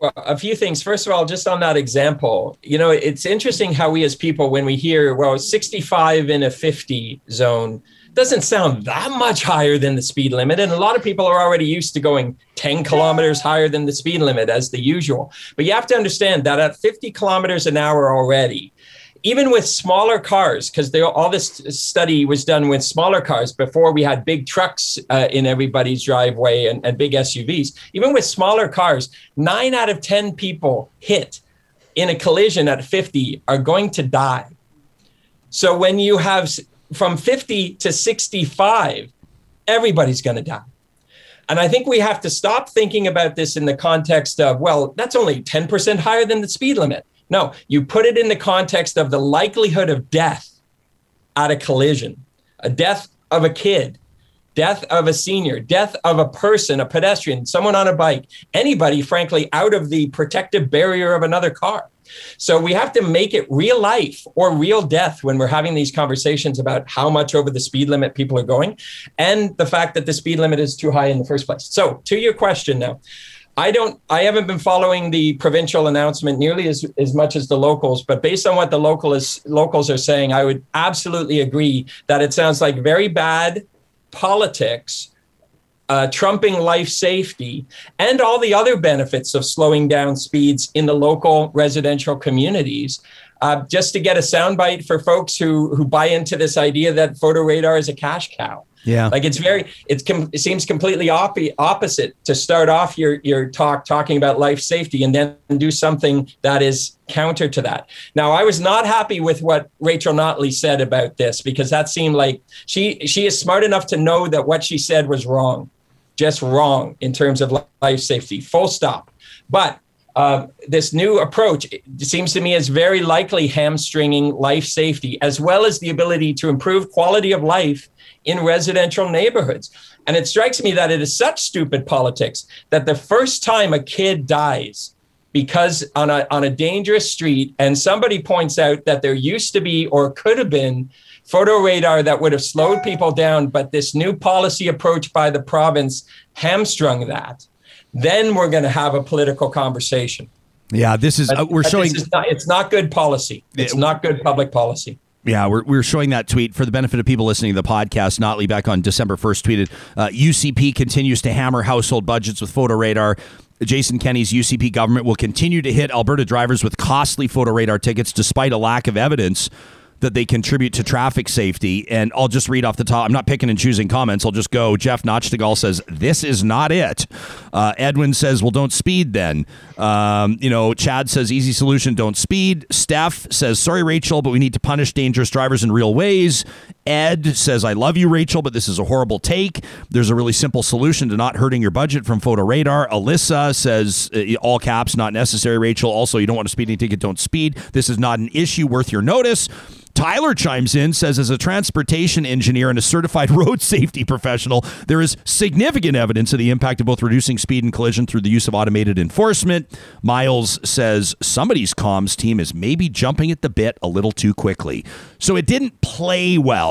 Well, a few things. First of all, just on that example, you know, it's interesting how we as people, when we hear, well, 65 in a 50 zone, doesn't sound that much higher than the speed limit. And a lot of people are already used to going 10 kilometers higher than the speed limit as the usual. But you have to understand that at 50 kilometers an hour already, even with smaller cars, because all this study was done with smaller cars before we had big trucks uh, in everybody's driveway and, and big SUVs. Even with smaller cars, nine out of 10 people hit in a collision at 50 are going to die. So when you have from 50 to 65, everybody's going to die. And I think we have to stop thinking about this in the context of, well, that's only 10% higher than the speed limit. No, you put it in the context of the likelihood of death at a collision, a death of a kid, death of a senior, death of a person, a pedestrian, someone on a bike, anybody, frankly, out of the protective barrier of another car. So we have to make it real life or real death when we're having these conversations about how much over the speed limit people are going and the fact that the speed limit is too high in the first place. So, to your question now, I don't I haven't been following the provincial announcement nearly as, as much as the locals, but based on what the local is, locals are saying, I would absolutely agree that it sounds like very bad politics uh, trumping life safety and all the other benefits of slowing down speeds in the local residential communities. Uh, just to get a soundbite for folks who who buy into this idea that photo radar is a cash cow. Yeah. Like it's very, it's com- it seems completely op- opposite to start off your, your talk talking about life safety and then do something that is counter to that. Now, I was not happy with what Rachel Notley said about this because that seemed like she, she is smart enough to know that what she said was wrong, just wrong in terms of life safety, full stop. But uh, this new approach seems to me is very likely hamstringing life safety as well as the ability to improve quality of life in residential neighborhoods. And it strikes me that it is such stupid politics that the first time a kid dies because on a, on a dangerous street and somebody points out that there used to be or could have been photo radar that would have slowed people down, but this new policy approach by the province hamstrung that, then we're going to have a political conversation. Yeah, this is uh, we're showing. Is not, it's not good policy. It's it, not good public policy. Yeah, we're, we're showing that tweet for the benefit of people listening to the podcast. Notley back on December 1st tweeted uh, UCP continues to hammer household budgets with photo radar. Jason Kenney's UCP government will continue to hit Alberta drivers with costly photo radar tickets despite a lack of evidence that they contribute to traffic safety. And I'll just read off the top. I'm not picking and choosing comments. I'll just go. Jeff Notchtagal says, This is not it. Uh, Edwin says, Well, don't speed then. Um, you know, Chad says, Easy solution, don't speed. Steph says, Sorry, Rachel, but we need to punish dangerous drivers in real ways. Ed says, I love you, Rachel, but this is a horrible take. There's a really simple solution to not hurting your budget from photo radar. Alyssa says, uh, all caps, not necessary, Rachel. Also, you don't want a speeding ticket, don't speed. This is not an issue worth your notice. Tyler chimes in, says, as a transportation engineer and a certified road safety professional, there is significant evidence of the impact of both reducing speed and collision through the use of automated enforcement. Miles says, somebody's comms team is maybe jumping at the bit a little too quickly. So it didn't play well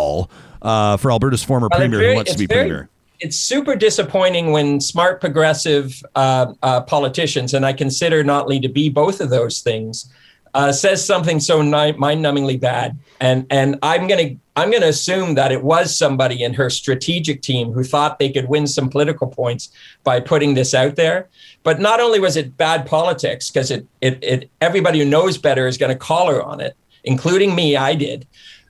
uh, for Alberta's former well, premier very, who wants to be very, premier it's super disappointing when smart progressive uh, uh, politicians, and I consider Notley to be both of those things, uh, says something so ni- mind-numbingly bad, and and I'm gonna I'm gonna assume that it was somebody in her strategic team who thought they could win some political points by putting this out there. But not only was it bad politics, because it, it it everybody who knows better is going to call her on it, including me. I did.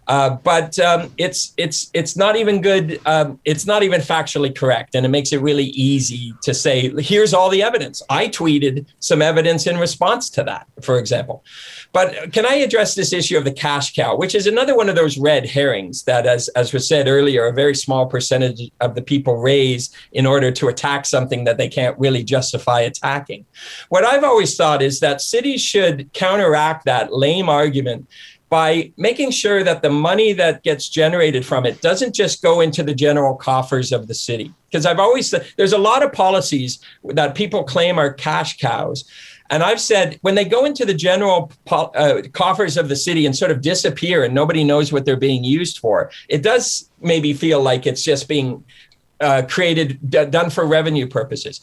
Uh, but um, it's it's it's not even good. Um, it's not even factually correct, and it makes it really easy to say, "Here's all the evidence." I tweeted some evidence in response to that, for example. But can I address this issue of the cash cow, which is another one of those red herrings that, as, as was said earlier, a very small percentage of the people raise in order to attack something that they can't really justify attacking. What I've always thought is that cities should counteract that lame argument by making sure that the money that gets generated from it doesn't just go into the general coffers of the city. Because I've always said there's a lot of policies that people claim are cash cows and I've said when they go into the general uh, coffers of the city and sort of disappear and nobody knows what they're being used for, it does maybe feel like it's just being uh, created, d- done for revenue purposes.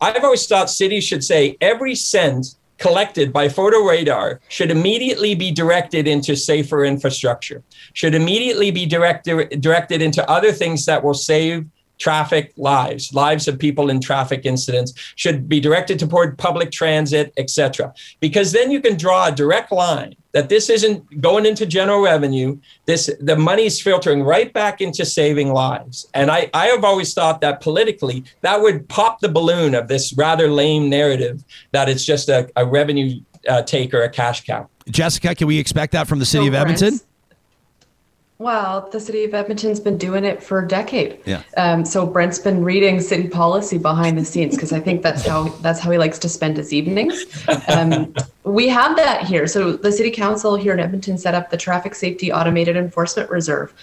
I've always thought cities should say every cent collected by photo radar should immediately be directed into safer infrastructure, should immediately be directed, directed into other things that will save traffic lives, lives of people in traffic incidents should be directed toward public transit, etc. Because then you can draw a direct line that this isn't going into general revenue. This the money's filtering right back into saving lives. And I, I have always thought that politically that would pop the balloon of this rather lame narrative that it's just a, a revenue uh, taker, a cash cow. Jessica, can we expect that from the city so of Edmonton? Well, the city of Edmonton's been doing it for a decade. Yeah. Um, so Brent's been reading city policy behind the scenes because I think that's how that's how he likes to spend his evenings. Um, we have that here. So the city council here in Edmonton set up the traffic safety automated enforcement reserve,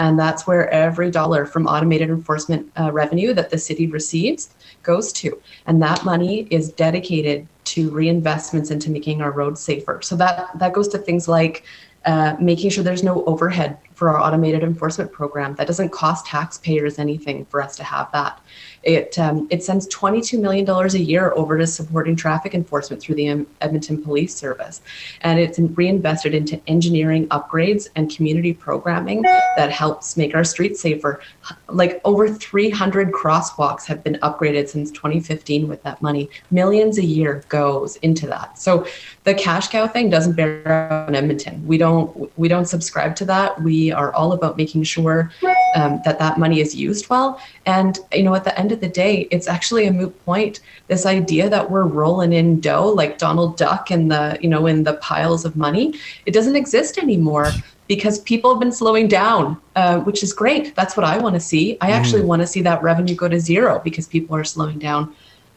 and that's where every dollar from automated enforcement uh, revenue that the city receives goes to, and that money is dedicated to reinvestments into making our roads safer. So that that goes to things like uh, making sure there's no overhead for our automated enforcement program. That doesn't cost taxpayers anything for us to have that. It um, it sends $22 million a year over to supporting traffic enforcement through the Edmonton Police Service, and it's reinvested into engineering upgrades and community programming that helps make our streets safer. Like over 300 crosswalks have been upgraded since 2015 with that money. Millions a year goes into that. So the cash cow thing doesn't bear out in Edmonton. We don't we don't subscribe to that. We are all about making sure um, that that money is used well. And you know, at the end of the day, it's actually a moot point. This idea that we're rolling in dough like Donald Duck in the you know in the piles of money, it doesn't exist anymore because people have been slowing down, uh, which is great. That's what I want to see. I actually mm. want to see that revenue go to zero because people are slowing down.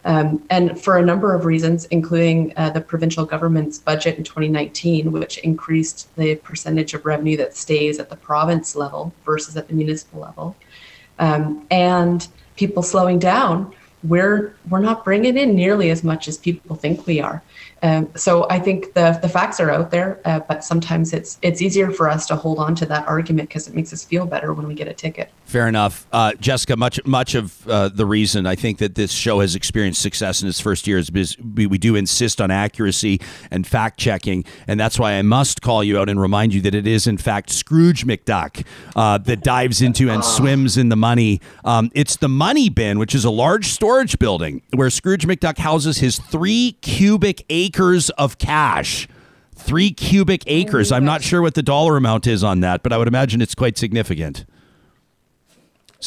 Um, and for a number of reasons, including uh, the provincial government's budget in 2019, which increased the percentage of revenue that stays at the province level versus at the municipal level, um, and people slowing down, we're we're not bringing in nearly as much as people think we are. Um, so I think the the facts are out there, uh, but sometimes it's it's easier for us to hold on to that argument because it makes us feel better when we get a ticket. Fair enough, uh, Jessica. Much much of uh, the reason I think that this show has experienced success in its first year is because we, we do insist on accuracy and fact checking, and that's why I must call you out and remind you that it is in fact Scrooge McDuck uh, that dives into and swims in the money. Um, it's the money bin, which is a large storage building where Scrooge McDuck houses his three cubic acres of cash. Three cubic acres. I'm not sure what the dollar amount is on that, but I would imagine it's quite significant.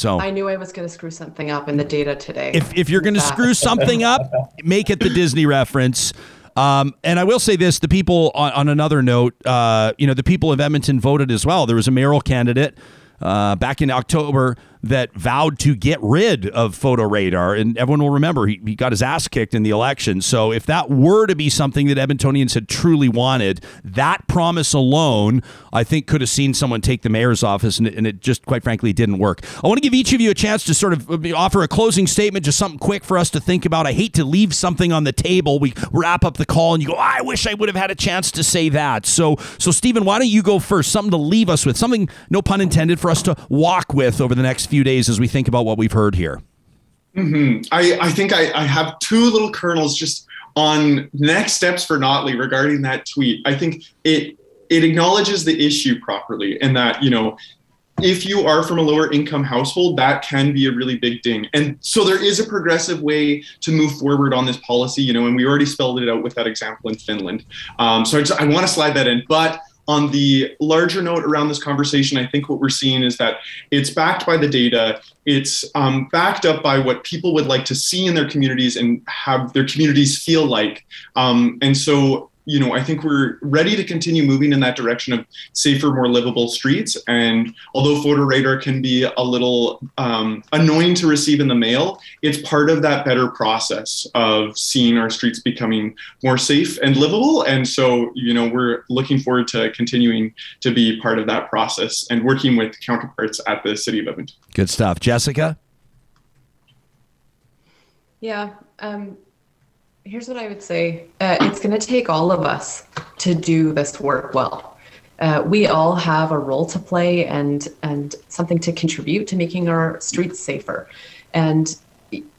So I knew I was going to screw something up in the data today. If, if you're going to screw something up, make it the Disney reference. Um, and I will say this: the people on, on another note, uh, you know, the people of Edmonton voted as well. There was a mayoral candidate uh, back in October that vowed to get rid of photo radar. And everyone will remember he, he got his ass kicked in the election. So if that were to be something that Edmontonians had truly wanted, that promise alone, I think, could have seen someone take the mayor's office, and it, and it just, quite frankly, didn't work. I want to give each of you a chance to sort of uh, offer a closing statement, just something quick for us to think about. I hate to leave something on the table. We wrap up the call, and you go, oh, I wish I would have had a chance to say that. So, so Stephen, why don't you go first? Something to leave us with, something, no pun intended, for us to walk with over the next few days as we think about what we've heard here? Mm-hmm. I, I think I, I have two little kernels just on next steps for Notley regarding that tweet. I think it it acknowledges the issue properly and that, you know, if you are from a lower income household, that can be a really big ding. And so there is a progressive way to move forward on this policy, you know, and we already spelled it out with that example in Finland. Um, so I, just, I want to slide that in. But on the larger note around this conversation, I think what we're seeing is that it's backed by the data. It's um, backed up by what people would like to see in their communities and have their communities feel like. Um, and so you know, I think we're ready to continue moving in that direction of safer, more livable streets. And although photo radar can be a little um, annoying to receive in the mail, it's part of that better process of seeing our streets becoming more safe and livable. And so, you know, we're looking forward to continuing to be part of that process and working with counterparts at the City of Edmonton. Good stuff. Jessica? Yeah. Um, here's what I would say uh, it's going to take all of us to do this work well. Uh, we all have a role to play and and something to contribute to making our streets safer. And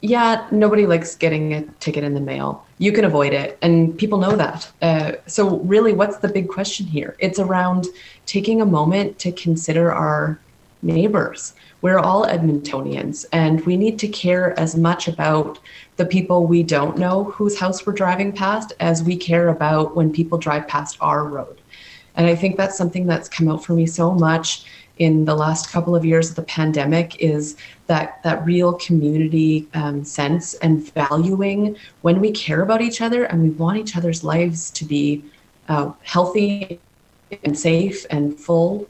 yeah, nobody likes getting a ticket in the mail. You can avoid it, and people know that. Uh, so really, what's the big question here? It's around taking a moment to consider our neighbors. We're all Edmontonians, and we need to care as much about the people we don't know whose house we're driving past as we care about when people drive past our road. And I think that's something that's come out for me so much in the last couple of years of the pandemic is that that real community um, sense and valuing when we care about each other and we want each other's lives to be uh, healthy and safe and full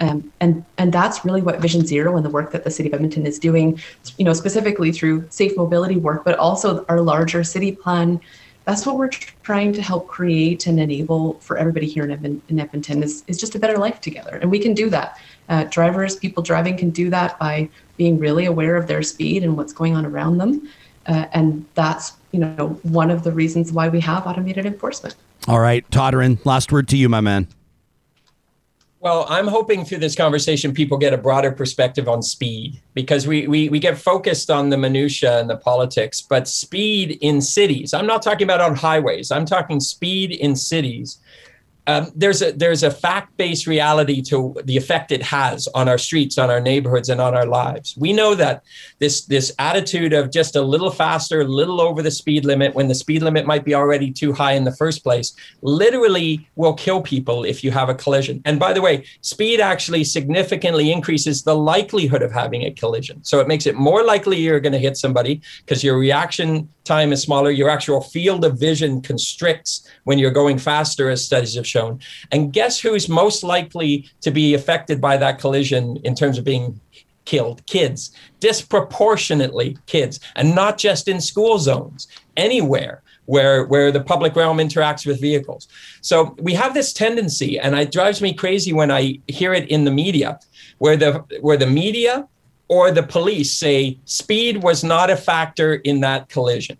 um, and and that's really what Vision Zero and the work that the City of Edmonton is doing, you know, specifically through safe mobility work, but also our larger city plan. That's what we're trying to help create and enable for everybody here in, in Edmonton is, is just a better life together. And we can do that. Uh, drivers, people driving can do that by being really aware of their speed and what's going on around them. Uh, and that's, you know, one of the reasons why we have automated enforcement. All right, Toderian, last word to you, my man. Well, I'm hoping through this conversation, people get a broader perspective on speed because we, we, we get focused on the minutia and the politics, but speed in cities, I'm not talking about on highways, I'm talking speed in cities um, there's a there's a fact-based reality to the effect it has on our streets, on our neighborhoods, and on our lives. We know that this this attitude of just a little faster, a little over the speed limit, when the speed limit might be already too high in the first place, literally will kill people if you have a collision. And by the way, speed actually significantly increases the likelihood of having a collision. So it makes it more likely you're going to hit somebody because your reaction time is smaller. Your actual field of vision constricts when you're going faster, as studies have shown. And guess who's most likely to be affected by that collision in terms of being killed? Kids, disproportionately kids, and not just in school zones, anywhere. Where, where the public realm interacts with vehicles. So we have this tendency, and it drives me crazy when I hear it in the media, where the where the media or the police say speed was not a factor in that collision.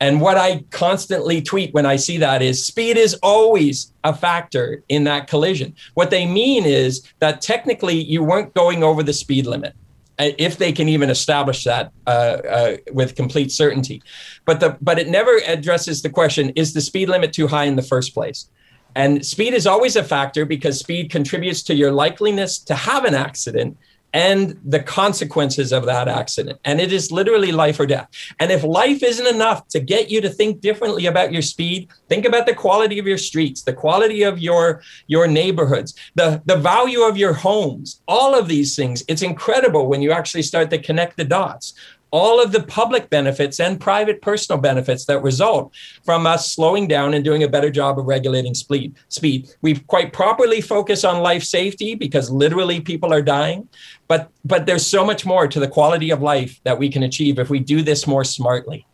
And what I constantly tweet when I see that is speed is always a factor in that collision. What they mean is that technically you weren't going over the speed limit, uh, if they can even establish that uh, uh, with complete certainty. But the but it never addresses the question: Is the speed limit too high in the first place? And speed is always a factor because speed contributes to your likeliness to have an accident and the consequences of that accident. And it is literally life or death. And if life isn't enough to get you to think differently about your speed, think about the quality of your streets, the quality of your, your neighborhoods, the, the value of your homes, all of these things. It's incredible when you actually start to connect the dots all of the public benefits and private personal benefits that result from us slowing down and doing a better job of regulating speed. Speed. We quite properly focus on life safety because literally people are dying, but but there's so much more to the quality of life that we can achieve if we do this more smartly.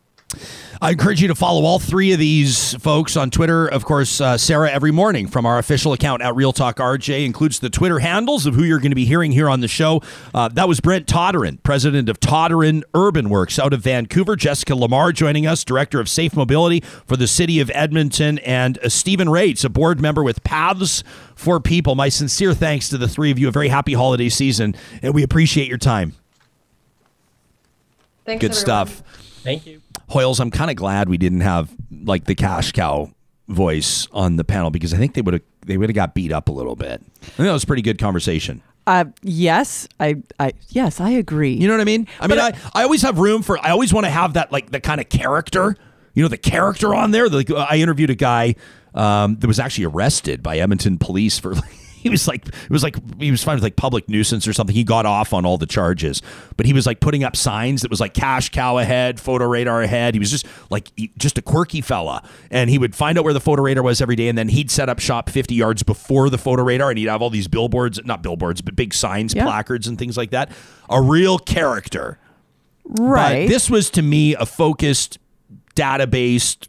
I encourage you to follow all three of these folks on Twitter. Of course, uh, Sarah every morning from our official account at Real Talk RJ includes the Twitter handles of who you're going to be hearing here on the show. Uh, that was Brent Toderian, president of Toderian Urban Works out of Vancouver. Jessica Lamare joining us, director of Safe Mobility for the city of Edmonton, and uh, Stephen Raitz, a board member with Paths for People. My sincere thanks to the three of you. A very happy holiday season, and we appreciate your time. Thanks, Good everyone. stuff. Thank you. Hoyles, I'm kind of glad we didn't have like the cash cow voice on the panel because I think they would have they would have got beat up a little bit. I think that was a pretty good conversation. Uh, yes, I, I, yes, I agree. You know what I mean? I mean, But I, I always have room for I always want to have that like the kind of character You know, the character on there. Like I interviewed a guy um, that was actually arrested by Edmonton police for. He was like, it was like he was found with like public nuisance or something. He got off on all the charges, but he was like putting up signs that was like cash cow ahead, photo radar ahead. He was just like he- just a quirky fella, and he would find out where the photo radar was every day, and then he'd set up shop fifty yards before the photo radar, and he'd have all these billboards, not billboards, but big signs, Yeah. placards, and things like that. A real character. Right. But this was to me a focused, data based,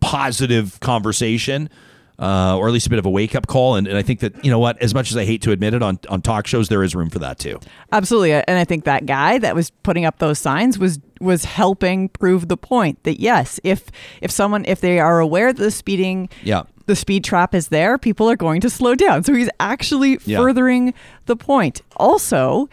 positive conversation, uh, or at least a bit of a wake up call. And, and I think that, you know what, as much as I hate to admit it on, on talk shows, there is room for that too. Absolutely, and I think that guy that was putting up those signs was was helping prove the point that yes, if if someone if they are aware that the speeding Yeah. the speed trap is there, people are going to slow down. So he's actually Yeah. furthering the point. Also,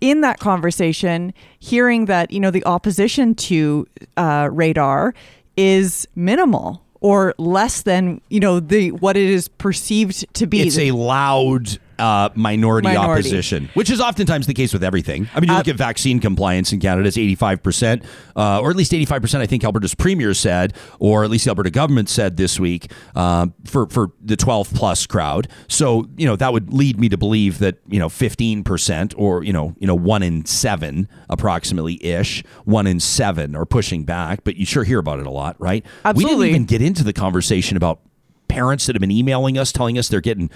in that conversation, hearing that you know the opposition to uh, radar is minimal or less than you know the what it is perceived to be. It's a loud uh, minority, Minority. opposition, which is oftentimes the case with everything. I mean, you look Uh, at vaccine compliance in Canada, it's 85%, uh, or at least 85%, I think Alberta's premier said, or at least the Alberta government said this week uh, for, for the 12 plus crowd. So, you know, that would lead me to believe that, you know, 15% or, you know, you know, one in seven approximately ish, one in seven are pushing back, but you sure hear about it a lot, right? Absolutely. We didn't even get into the conversation about parents that have been emailing us telling us they're getting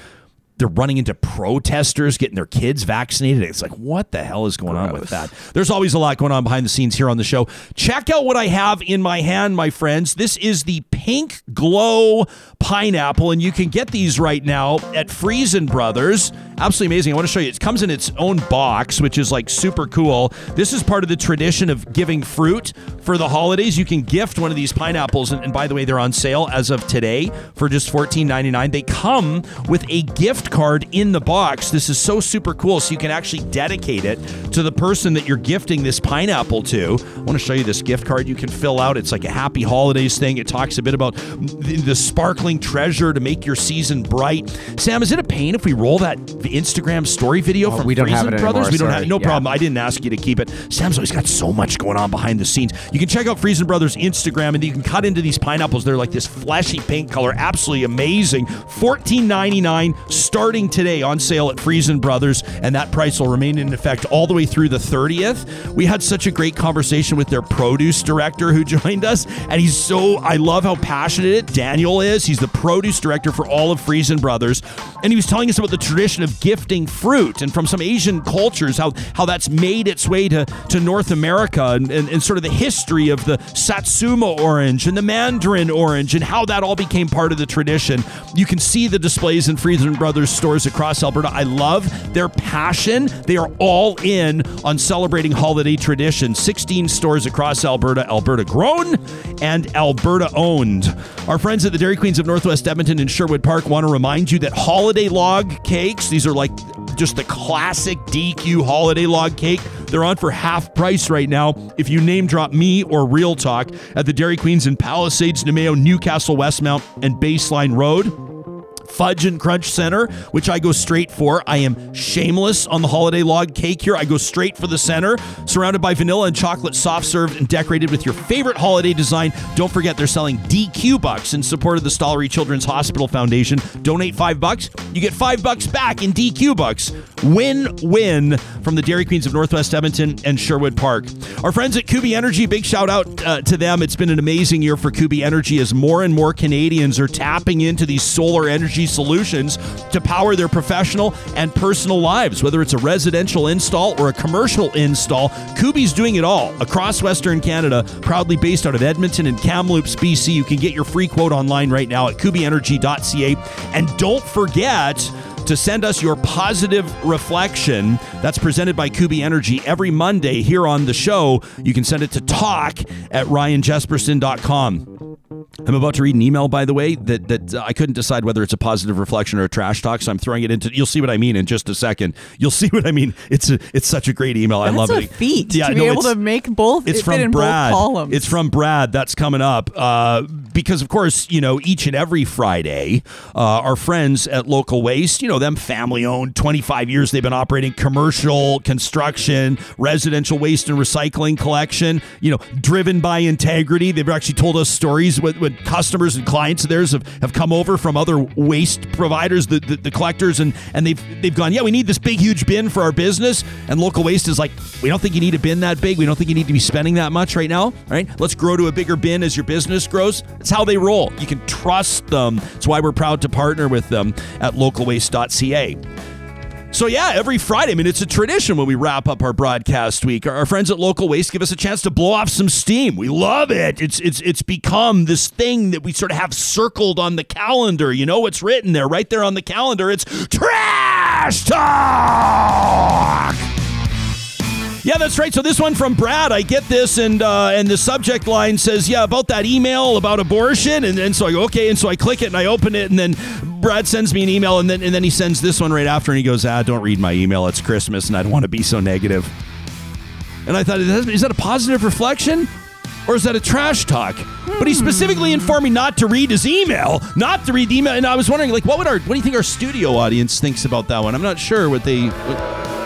they're running into protesters getting their kids vaccinated. It's like, what the hell is going on with that? There's always a lot going on behind the scenes here on the show. Check out what I have in my hand, my friends. This is the Pink Glow Pineapple, and you can get these right now at Freson Brothers. Absolutely amazing. I want to show you. It comes in its own box, which is like super cool. This is part of the tradition of giving fruit for the holidays. You can gift one of these pineapples, and, and by the way, they're on sale as of today for just $14.99. They come with a gift card in the box. This is so super cool. So you can actually dedicate it to the person that you're gifting this pineapple to. I want to show you this gift card you can fill out. It's like a happy holidays thing. It talks a bit about the, the sparkling treasure to make your season bright. Sam, is it a pain if we roll that Instagram story video Oh, from we don't have Freson it Brothers? anymore, we don't have no Yeah. problem. I didn't ask you to keep it. Sam's always got so much going on behind the scenes. You can check out Freson Brothers Instagram and you can cut into these pineapples. They're like this flashy pink color, absolutely amazing. $14.99 starting today on sale at Freson Brothers, and that price will remain in effect all the way through the 30th. We had such a great conversation with their produce director who joined us, and he's so I love how passionate Daniel is. He's the produce director for all of Freson Brothers, and he was telling us about the tradition of gifting fruit and from some Asian cultures how how that's made its way to to North America and, and, and sort of the history of the Satsuma orange and the Mandarin orange and how that all became part of the tradition. You can see the displays in Freson Brothers stores across Alberta. I love their passion. They are all in on celebrating holiday tradition. 16 stores across Alberta, Alberta grown and Alberta owned. Our friends at the Dairy Queens of Northwest Edmonton and Sherwood Park want to remind you that holiday log cakes, these are like just the classic DQ holiday log cake. They're on for half price right now. If you name drop me or Real Talk at the Dairy Queens in Palisades, Namao, Newcastle, Westmount, and Baseline Road. Fudge and Crunch Center, which I go straight for. I am shameless on the holiday log cake here. I go straight for the center, surrounded by vanilla and chocolate, soft served and decorated with your favorite holiday design. Don't forget they're selling DQ bucks in support of the Stollery Children's Hospital Foundation. Donate five bucks, you get five bucks back in DQ bucks. Win win from the Dairy Queens of Northwest Edmonton and Sherwood Park. Our friends at Kuby Energy, big shout out uh, to them. It's been an amazing year for Kuby Energy as more and more Canadians are tapping into these solar energy solutions to power their professional and personal lives. Whether it's a residential install or a commercial install, Kuby's doing it all across Western Canada, proudly based out of Edmonton and Kamloops, BC. You can get your free quote online right now at kubyenergy.ca. And don't forget, to send us your positive reflection. That's presented by Kuby Energy every Monday here on the show. You can send it to talk at ryanjesperson.com. I'm about to read an email, by the way, that that uh, I couldn't decide whether it's a positive reflection or a trash talk. So I'm throwing it into. You'll see what I mean in just a second. You'll see what I mean. It's a, it's such a great email. I love a it. feat to be no, able to make both. It's from Brad. Columns. It's from Brad. That's coming up. Uh, because of course, you know, each and every Friday, uh, our friends at Local Waste, you know, them family owned, 25 years they've been operating commercial construction, residential waste and recycling collection. You know, driven by integrity. They've actually told us stories with, with customers and clients of theirs have, have come over from other waste providers, the, the, the collectors, and and they've they've gone, yeah, we need this big huge bin for our business. And local waste is like, we don't think you need a bin that big. We don't think you need to be spending that much right now. All right, let's grow to a bigger bin as your business grows. That's how they roll. You can trust them. That's why we're proud to partner with them at localwaste.ca. So yeah, every Friday, I mean, it's a tradition when we wrap up our broadcast week. Our, friends at Local Waste give us a chance to blow off some steam. We love it. It's it's it's become this thing that we sort of have circled on the calendar. You know what's written there, right there on the calendar. It's trash talk. Yeah, that's right. So this one from Brad, I get this, and uh, and the subject line says, "Yeah, about that email about abortion," and then so I go, "Okay," and so I click it and I open it, and then Brad sends me an email, and then and then he sends this one right after, and he goes, "Ah, don't read my email. It's Christmas, and I don't want to be so negative." And I thought, is that a positive reflection? Or is that a trash talk? But he specifically informed me not to read his email, not to read the email. And I was wondering, like, what would our, what do you think our studio audience thinks about that one? I'm not sure what they. What,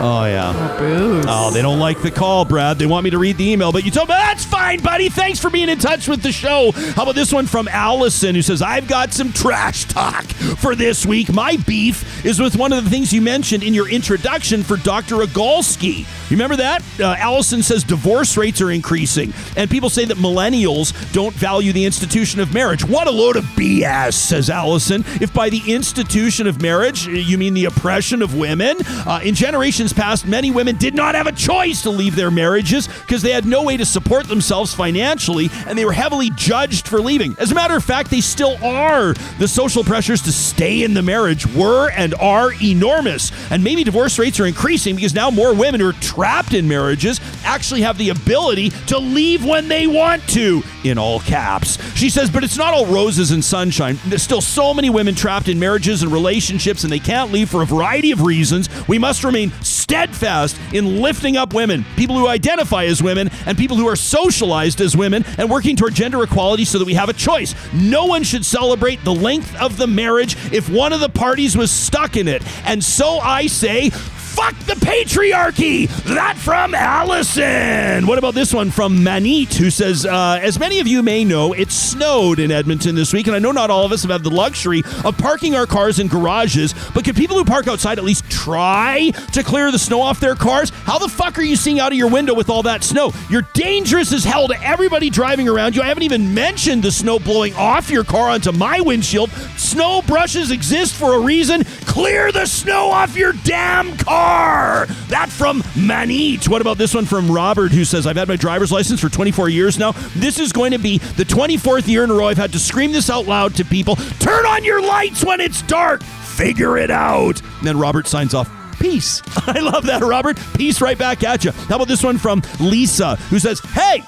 oh yeah. Oh, booze. Oh, they don't like the call, Brad. They want me to read the email, but you told me that's fine, buddy. Thanks for being in touch with the show. How about this one from Allison, who says, "I've got some trash talk for this week. My beef is with one of the things you mentioned in your introduction for Dr. Agolski. Remember that? Uh, Allison says divorce rates are increasing, and people say that millennials don't value the institution of marriage. What a load of BS," says Allison. If by the institution of marriage you mean the oppression of women, uh, in generations past, many women did not have a choice to leave their marriages because they had no way to support themselves financially and they were heavily judged for leaving. As a matter of fact, they still are. The social pressures to stay in the marriage were and are enormous. And maybe divorce rates are increasing because now more women are trapped in marriages actually have the ability to leave when they want to, in all caps. She says, but it's not all roses and sunshine. There's still so many women trapped in marriages and relationships and they can't leave for a variety of reasons. We must remain steadfast in lifting up women, people who identify as women, and people who are socialized as women, and working toward gender equality so that we have a choice. No one should celebrate the length of the marriage if one of the parties was stuck in it. And so I say, Fuck the patriarchy! That from Allison! What about this one from Manit, who says, uh, As many of you may know, it snowed in Edmonton this week, and I know not all of us have had the luxury of parking our cars in garages, but could people who park outside at least try to clear the snow off their cars? How the fuck are you seeing out of your window with all that snow? You're dangerous as hell to everybody driving around you. I haven't even mentioned the snow blowing off your car onto my windshield. Snow brushes exist for a reason. Clear the snow off your damn car. That from Manit. What about this one from Robert, who says, I've had my driver's license for 24 years now. This is going to be the 24th year in a row I've had to scream this out loud to people Turn on your lights when it's dark. Figure it out. And then Robert signs off. Peace. I love that, Robert. Peace right back at you. How about this one from Lisa, who says, Hey,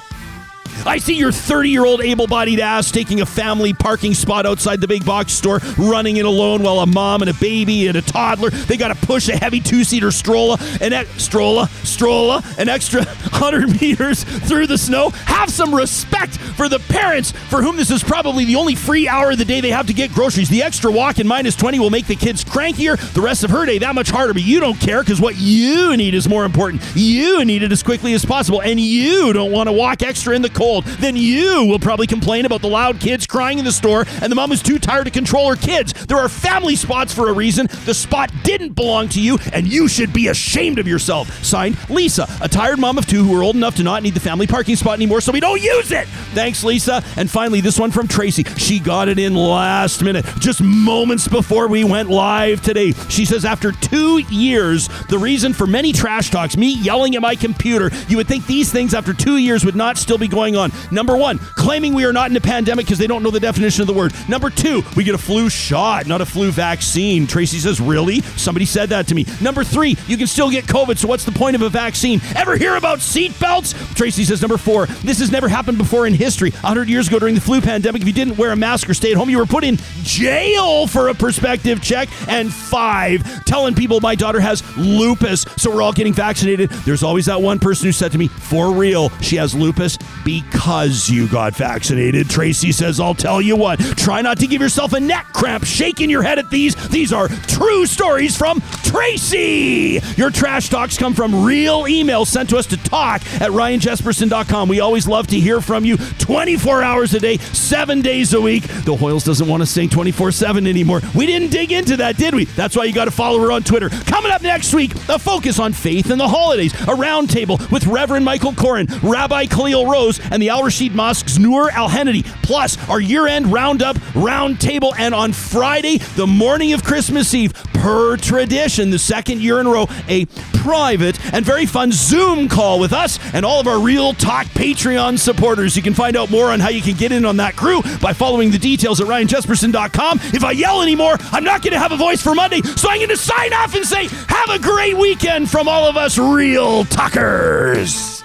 I see your 30 year old able bodied ass taking a family parking spot outside the big box store, running it alone while a mom and a baby and a toddler, they got to push a heavy two seater stroller, an stroller, stroller, an extra 100 meters through the snow. Have some respect for the parents for whom this is probably the only free hour of the day they have to get groceries. The extra walk in minus 20 will make the kids crankier, the rest of her day that much harder, but you don't care because what you need is more important. You need it as quickly as possible, and you don't want to walk extra in the cold. Then you will probably complain about the loud kids crying in the store and the mom is too tired to control her kids. There are family spots for a reason. The spot didn't belong to you, and you should be ashamed of yourself. Signed, Lisa, a tired mom of two who are old enough to not need the family parking spot anymore, so we don't use it. Thanks, Lisa. And finally, this one from Tracy. She got it in last minute, just moments before we went live today. She says, after two years, the reason for many trash talks, me yelling at my computer, you would think these things after two years would not still be going on. Number one, claiming we are not in a pandemic because they don't know the definition of the word. Number two, we get a flu shot, not a flu vaccine. Tracy says, Really? Somebody said that to me. Number three, you can still get COVID, so what's the point of a vaccine? Ever hear about seatbelts? Tracy says, Number four, this has never happened before in history. 100 years ago during the flu pandemic, if you didn't wear a mask or stay at home, you were put in jail for a perspective check. And five, telling people my daughter has lupus, so we're all getting vaccinated. There's always that one person who said to me, For real, she has lupus because you got vaccinated. Tracy says, I'll tell you what, try not to give yourself a neck cramp shaking your head at these. These are true stories from Tracy. Your trash talks come from real emails sent to us to talk at ryanjesperson.com. We always love to hear from you 24 hours a day, seven days a week. The Hoyles doesn't want to sing 24 7 anymore. We didn't dig into that, did we? That's why you got to follow her on Twitter. Coming up next week, a focus on faith and the holidays, a roundtable with Reverend Michael Koren, Rabbi Kliel Rose, and the Al Rashid Mosque's Noor Al Henedy, plus our year end roundup roundtable. And on Friday, the morning of Christmas Eve, per tradition, the second year in a row, a private and very fun Zoom call with us and all of our Real Talk Patreon supporters. You can find out more on how you can get in on that crew by following the details at ryanjesperson.com. If I yell anymore, I'm not going to have a voice for Monday, so I'm going to sign off and say, have a great weekend from all of us Real Talkers.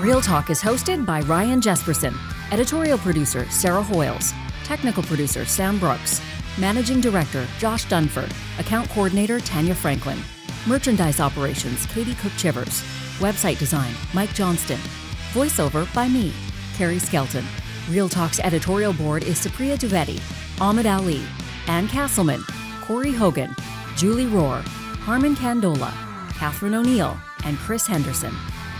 Real Talk is hosted by Ryan Jesperson, editorial producer Sarah Hoyles, technical producer Sam Brooks, managing director Josh Dunford, account coordinator Tanya Franklin, merchandise operations Katie Cook Chivers, website design Mike Johnston, voiceover by me, Carrie Skelton. Real Talk's editorial board is Supriya Dwivedi, Ahmed Ali, Ann Castleman, Corey Hogan, Julie Rohr, Harmon Candola, Catherine O'Neill, and Chris Henderson.